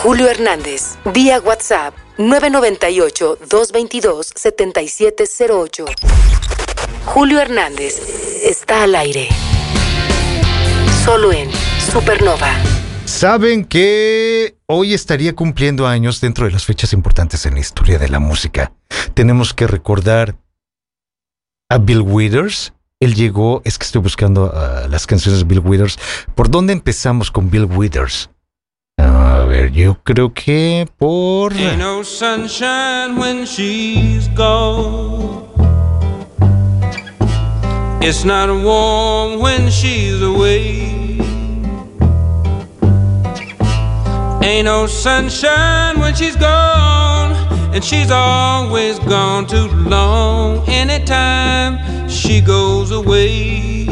Julio Hernández vía WhatsApp 998-222-7708. Julio Hernández está al aire. Solo en Supernova. Saben que hoy estaría cumpliendo años dentro de las fechas importantes en la historia de la música. Tenemos que recordar a Bill Withers. Él llegó, es que estoy buscando ah, las canciones de Bill Withers. ¿Por dónde empezamos con Bill Withers? A ver, yo creo que por... Ain't no sunshine when she's gone. It's not warm when she's away. Ain't no sunshine when she's gone. And she's always gone too long. Anytime she goes away.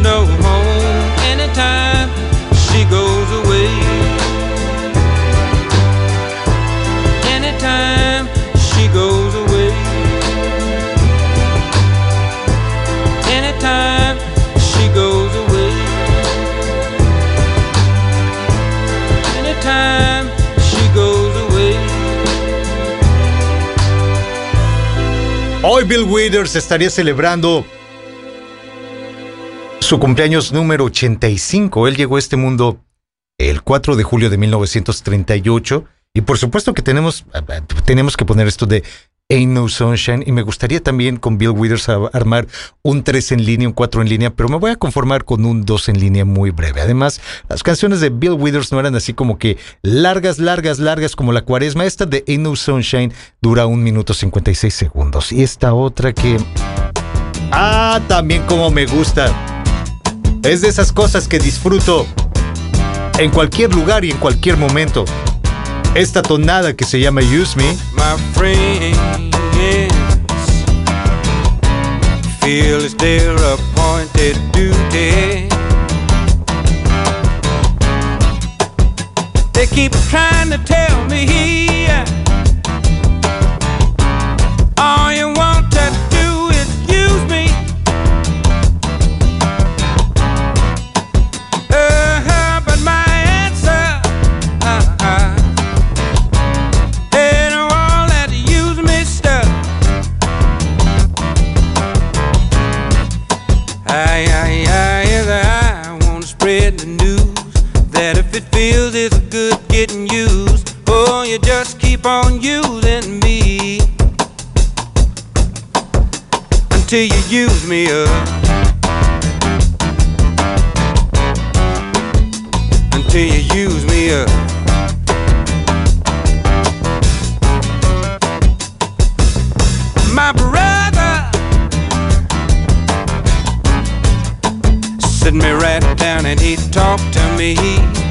Bill Withers estaría celebrando su cumpleaños número 85. Él llegó a este mundo el 4 de julio de 1938 y por supuesto que tenemos, tenemos que poner esto de Ain't No Sunshine y me gustaría también con Bill Withers armar un 3 en línea, un 4 en línea, pero me voy a conformar con un 2 en línea muy breve. Además, las canciones de Bill Withers no eran así como que largas, largas, largas como la cuaresma. Esta de Ain't No Sunshine dura un minuto 56 segundos y esta otra que... Ah, también como me gusta. Es de esas cosas que disfruto en cualquier lugar y en cualquier momento. Esta tonada que se llama Use Me. my friends feel it's their appointed duty. They keep trying to tell me all feels it's good getting used, oh, you just keep on using me until you use me up. Until you use me up. my brother sit me right down and he talked to me.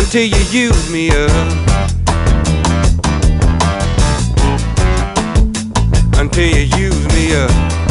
until you use me up. Until you use me up.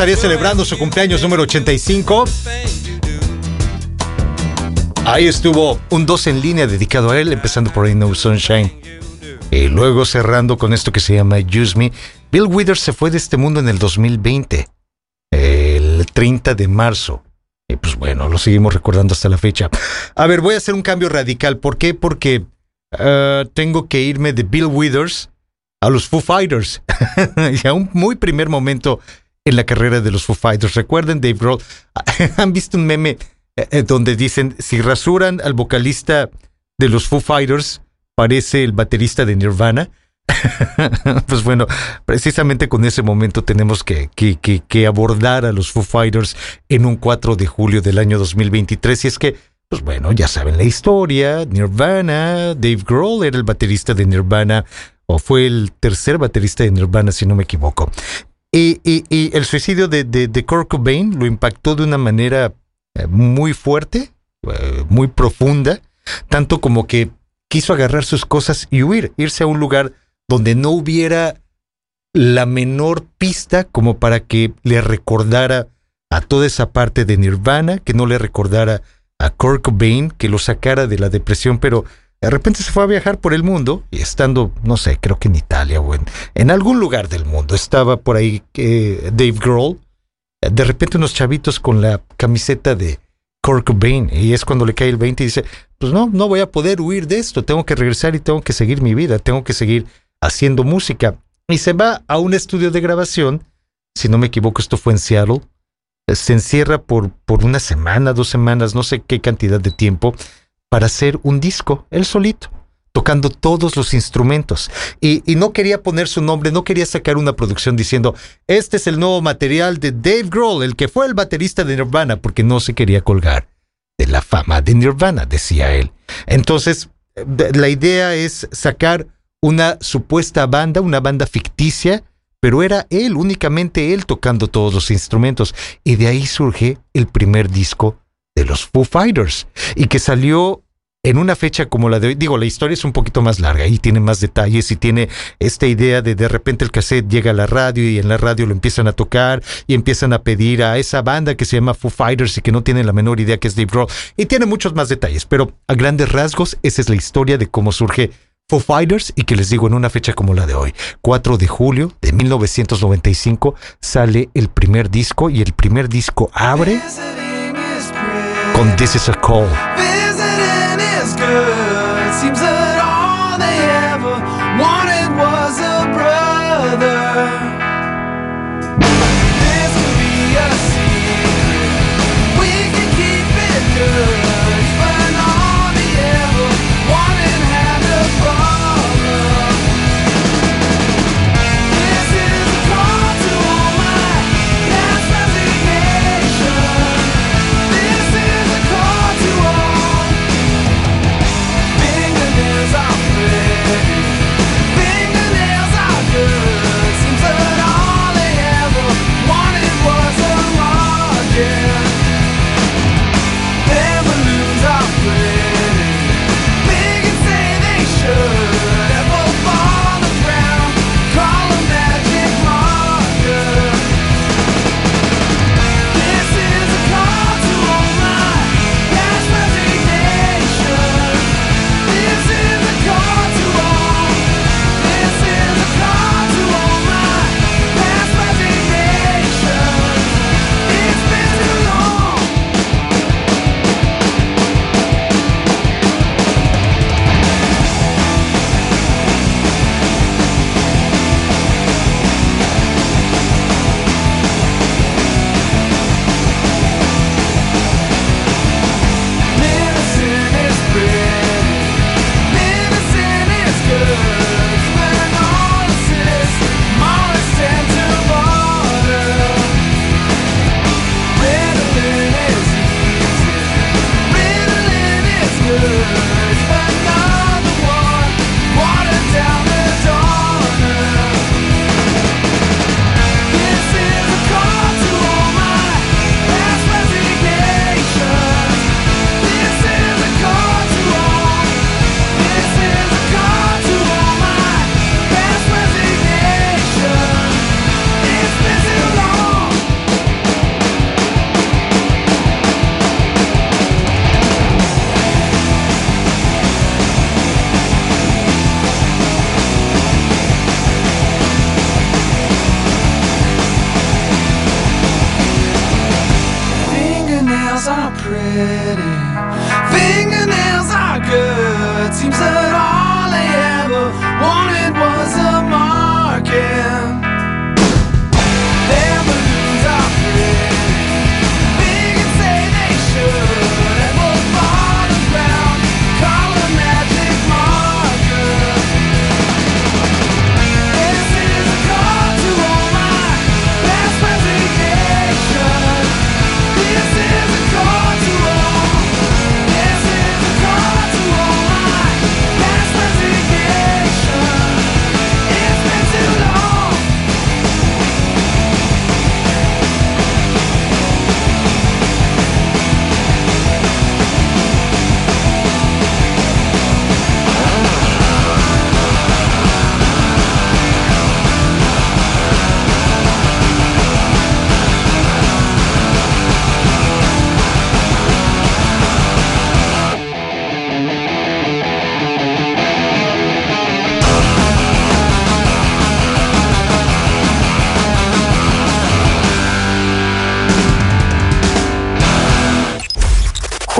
Estaría celebrando su cumpleaños número 85. things you do. Ahí estuvo un 2 en línea dedicado a él, empezando por No Sunshine. Y luego cerrando con esto que se llama Use Me. Bill Withers se fue de este mundo en el 2020, el 30 de marzo. Y pues bueno, lo seguimos recordando hasta la fecha. A ver, voy a hacer un cambio radical. ¿Por qué? Porque ah, tengo que irme de Bill Withers a los Foo Fighters. y a un muy primer momento en la carrera de los Foo Fighters. Recuerden, Dave Grohl, han visto un meme eh, eh, donde dicen, si rasuran al vocalista de los Foo Fighters, parece el baterista de Nirvana. pues bueno, precisamente con ese momento tenemos que, que, que, abordar a los Foo Fighters en un 4 de julio del año 2023. Y es que, pues bueno, ya saben la historia, Nirvana, Dave Grohl era el baterista de Nirvana, o fue el tercer baterista de Nirvana, si no me equivoco. Y, el suicidio de, de, de Kurt Cobain lo impactó de una manera eh, muy fuerte, eh, muy profunda, tanto como que quiso agarrar sus cosas y huir, irse a un lugar donde no hubiera la menor pista como para que le recordara a toda esa parte de Nirvana, que no le recordara a Kurt Cobain, que lo sacara de la depresión, pero de repente se fue a viajar por el mundo y estando, no sé, creo que en Italia o en, algún lugar del mundo, estaba por ahí eh, Dave Grohl, de repente unos chavitos con la camiseta de Kurt Cobain y es cuando le cae el 20 y dice, pues no, no voy a poder huir de esto, tengo que regresar y tengo que seguir mi vida, tengo que seguir haciendo música. Y se va a un estudio de grabación, si no me equivoco, esto fue en Seattle, se encierra por, por una semana, dos semanas, no sé qué cantidad de tiempo, para hacer un disco, él solito, tocando todos los instrumentos. Y, y no quería poner su nombre, no quería sacar una producción diciendo, este es el nuevo material de Dave Grohl, el que fue el baterista de Nirvana, porque no se quería colgar de la fama de Nirvana, decía él. Entonces, la idea es sacar una supuesta banda, una banda ficticia, pero era él, únicamente él tocando todos los instrumentos. Y de ahí surge el primer disco de los Foo Fighters, y que salió en una fecha como la de hoy. Digo, la historia es un poquito más larga y tiene más detalles y tiene esta idea de de repente el cassette llega a la radio y en la radio lo empiezan a tocar y empiezan a pedir a esa banda que se llama Foo Fighters y que no tienen la menor idea que es Dave Grohl. Y tiene muchos más detalles, pero a grandes rasgos esa es la historia de cómo surge Foo Fighters y que les digo en una fecha como la de hoy, 4 de julio de 1995, sale el primer disco y el primer disco abre This is a Call.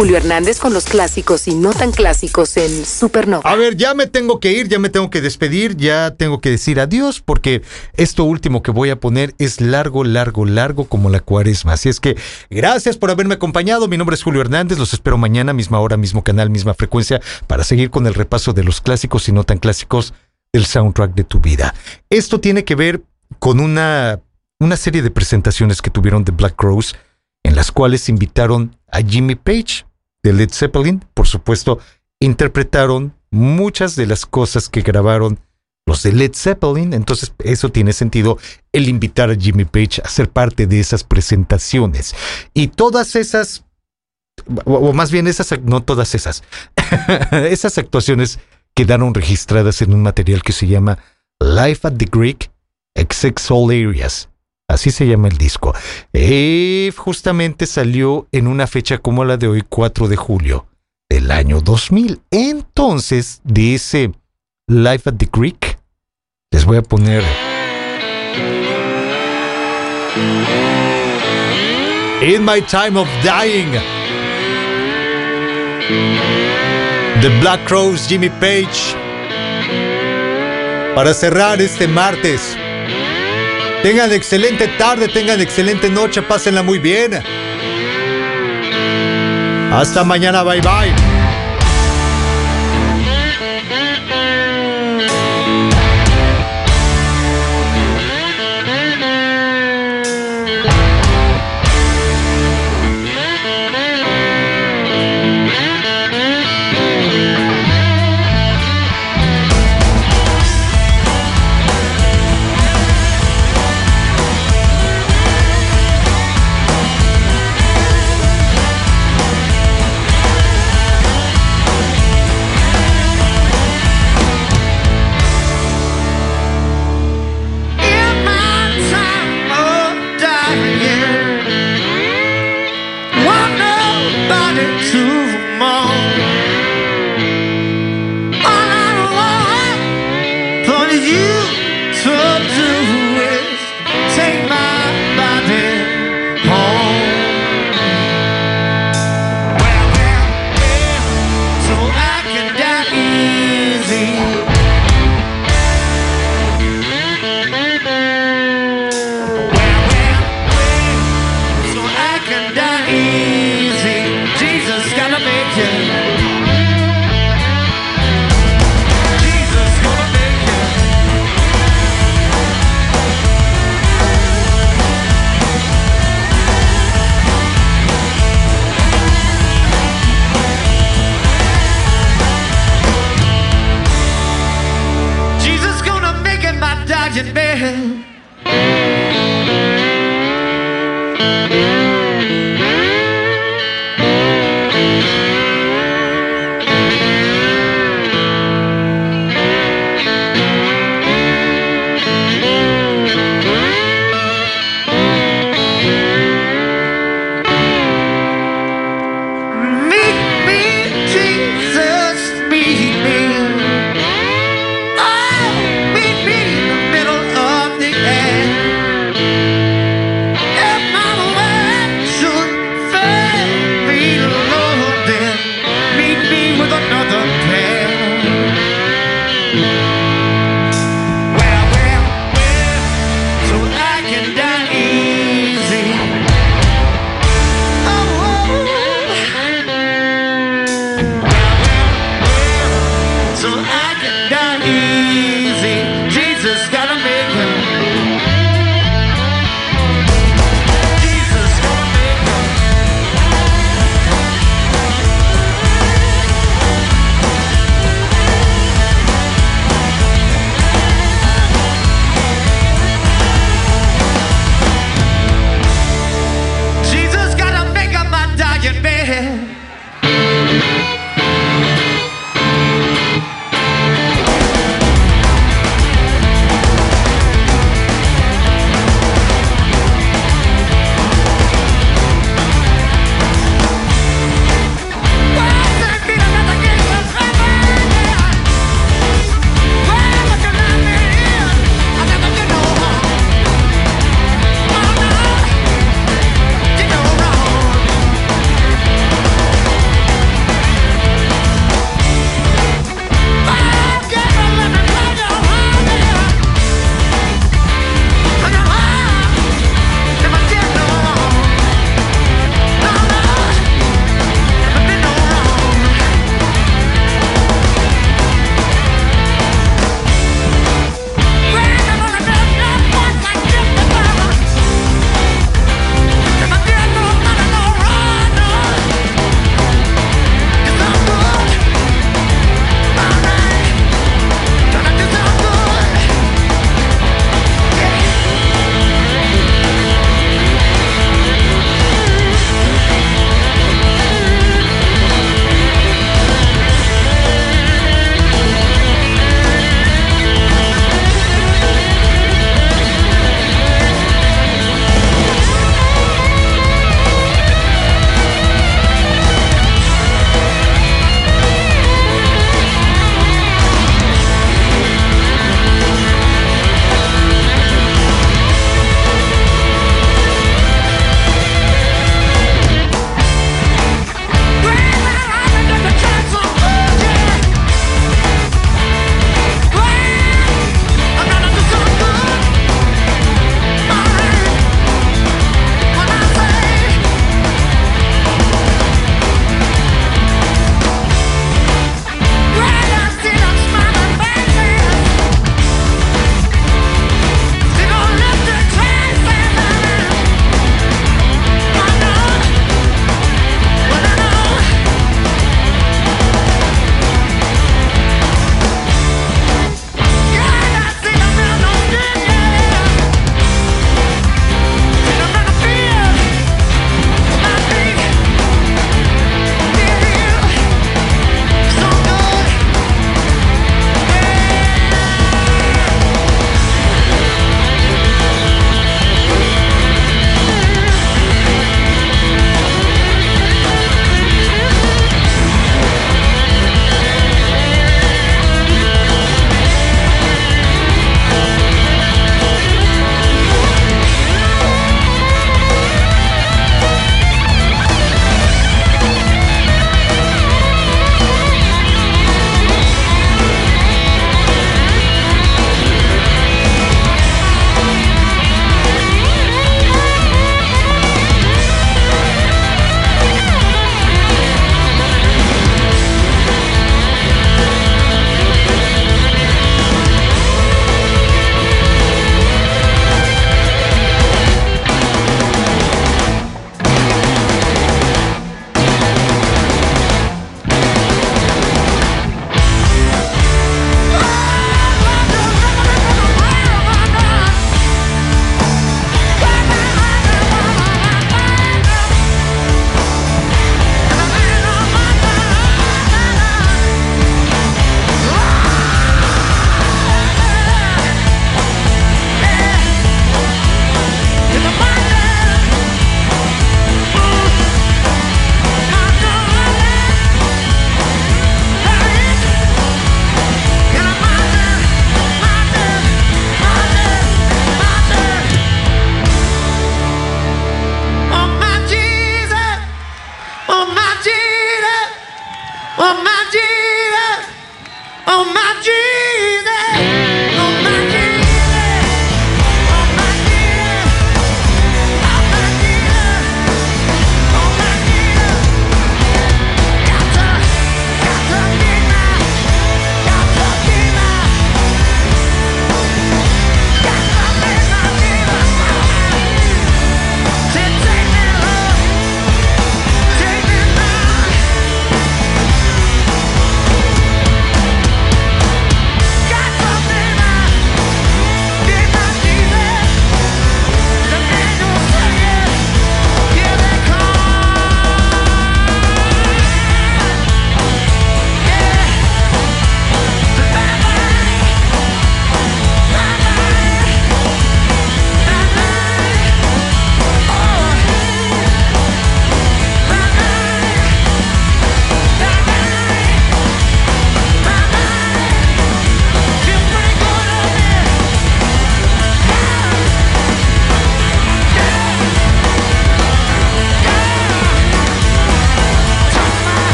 Julio Hernández con los clásicos y no tan clásicos en Supernova. A ver, ya me tengo que ir, ya me tengo que despedir, ya tengo que decir adiós porque esto último que voy a poner es largo, largo, largo como la cuaresma. Así es que gracias por haberme acompañado. Mi nombre es Julio Hernández, los espero mañana, misma hora, mismo canal, misma frecuencia, para seguir con el repaso de los clásicos y no tan clásicos del soundtrack de tu vida. Esto tiene que ver con una, una serie de presentaciones que tuvieron de Black Crowes, en las cuales invitaron a Jimmy Page de Led Zeppelin, por supuesto, interpretaron muchas de las cosas que grabaron los de Led Zeppelin, entonces eso tiene sentido el invitar a Jimmy Page a ser parte de esas presentaciones. Y todas esas, o, más bien esas, no todas esas, esas actuaciones quedaron registradas en un material que se llama Life at the Greek XX All Areas. Así se llama el disco. Y justamente salió en una fecha como la de hoy, 4 de julio del año 2000. Entonces, ese Life at the Greek, les voy a poner... In My Time of Dying. The Black Crows, Jimmy Page. Para cerrar este martes. Tengan excelente tarde, tengan excelente noche, pásenla muy bien. Hasta mañana, bye bye.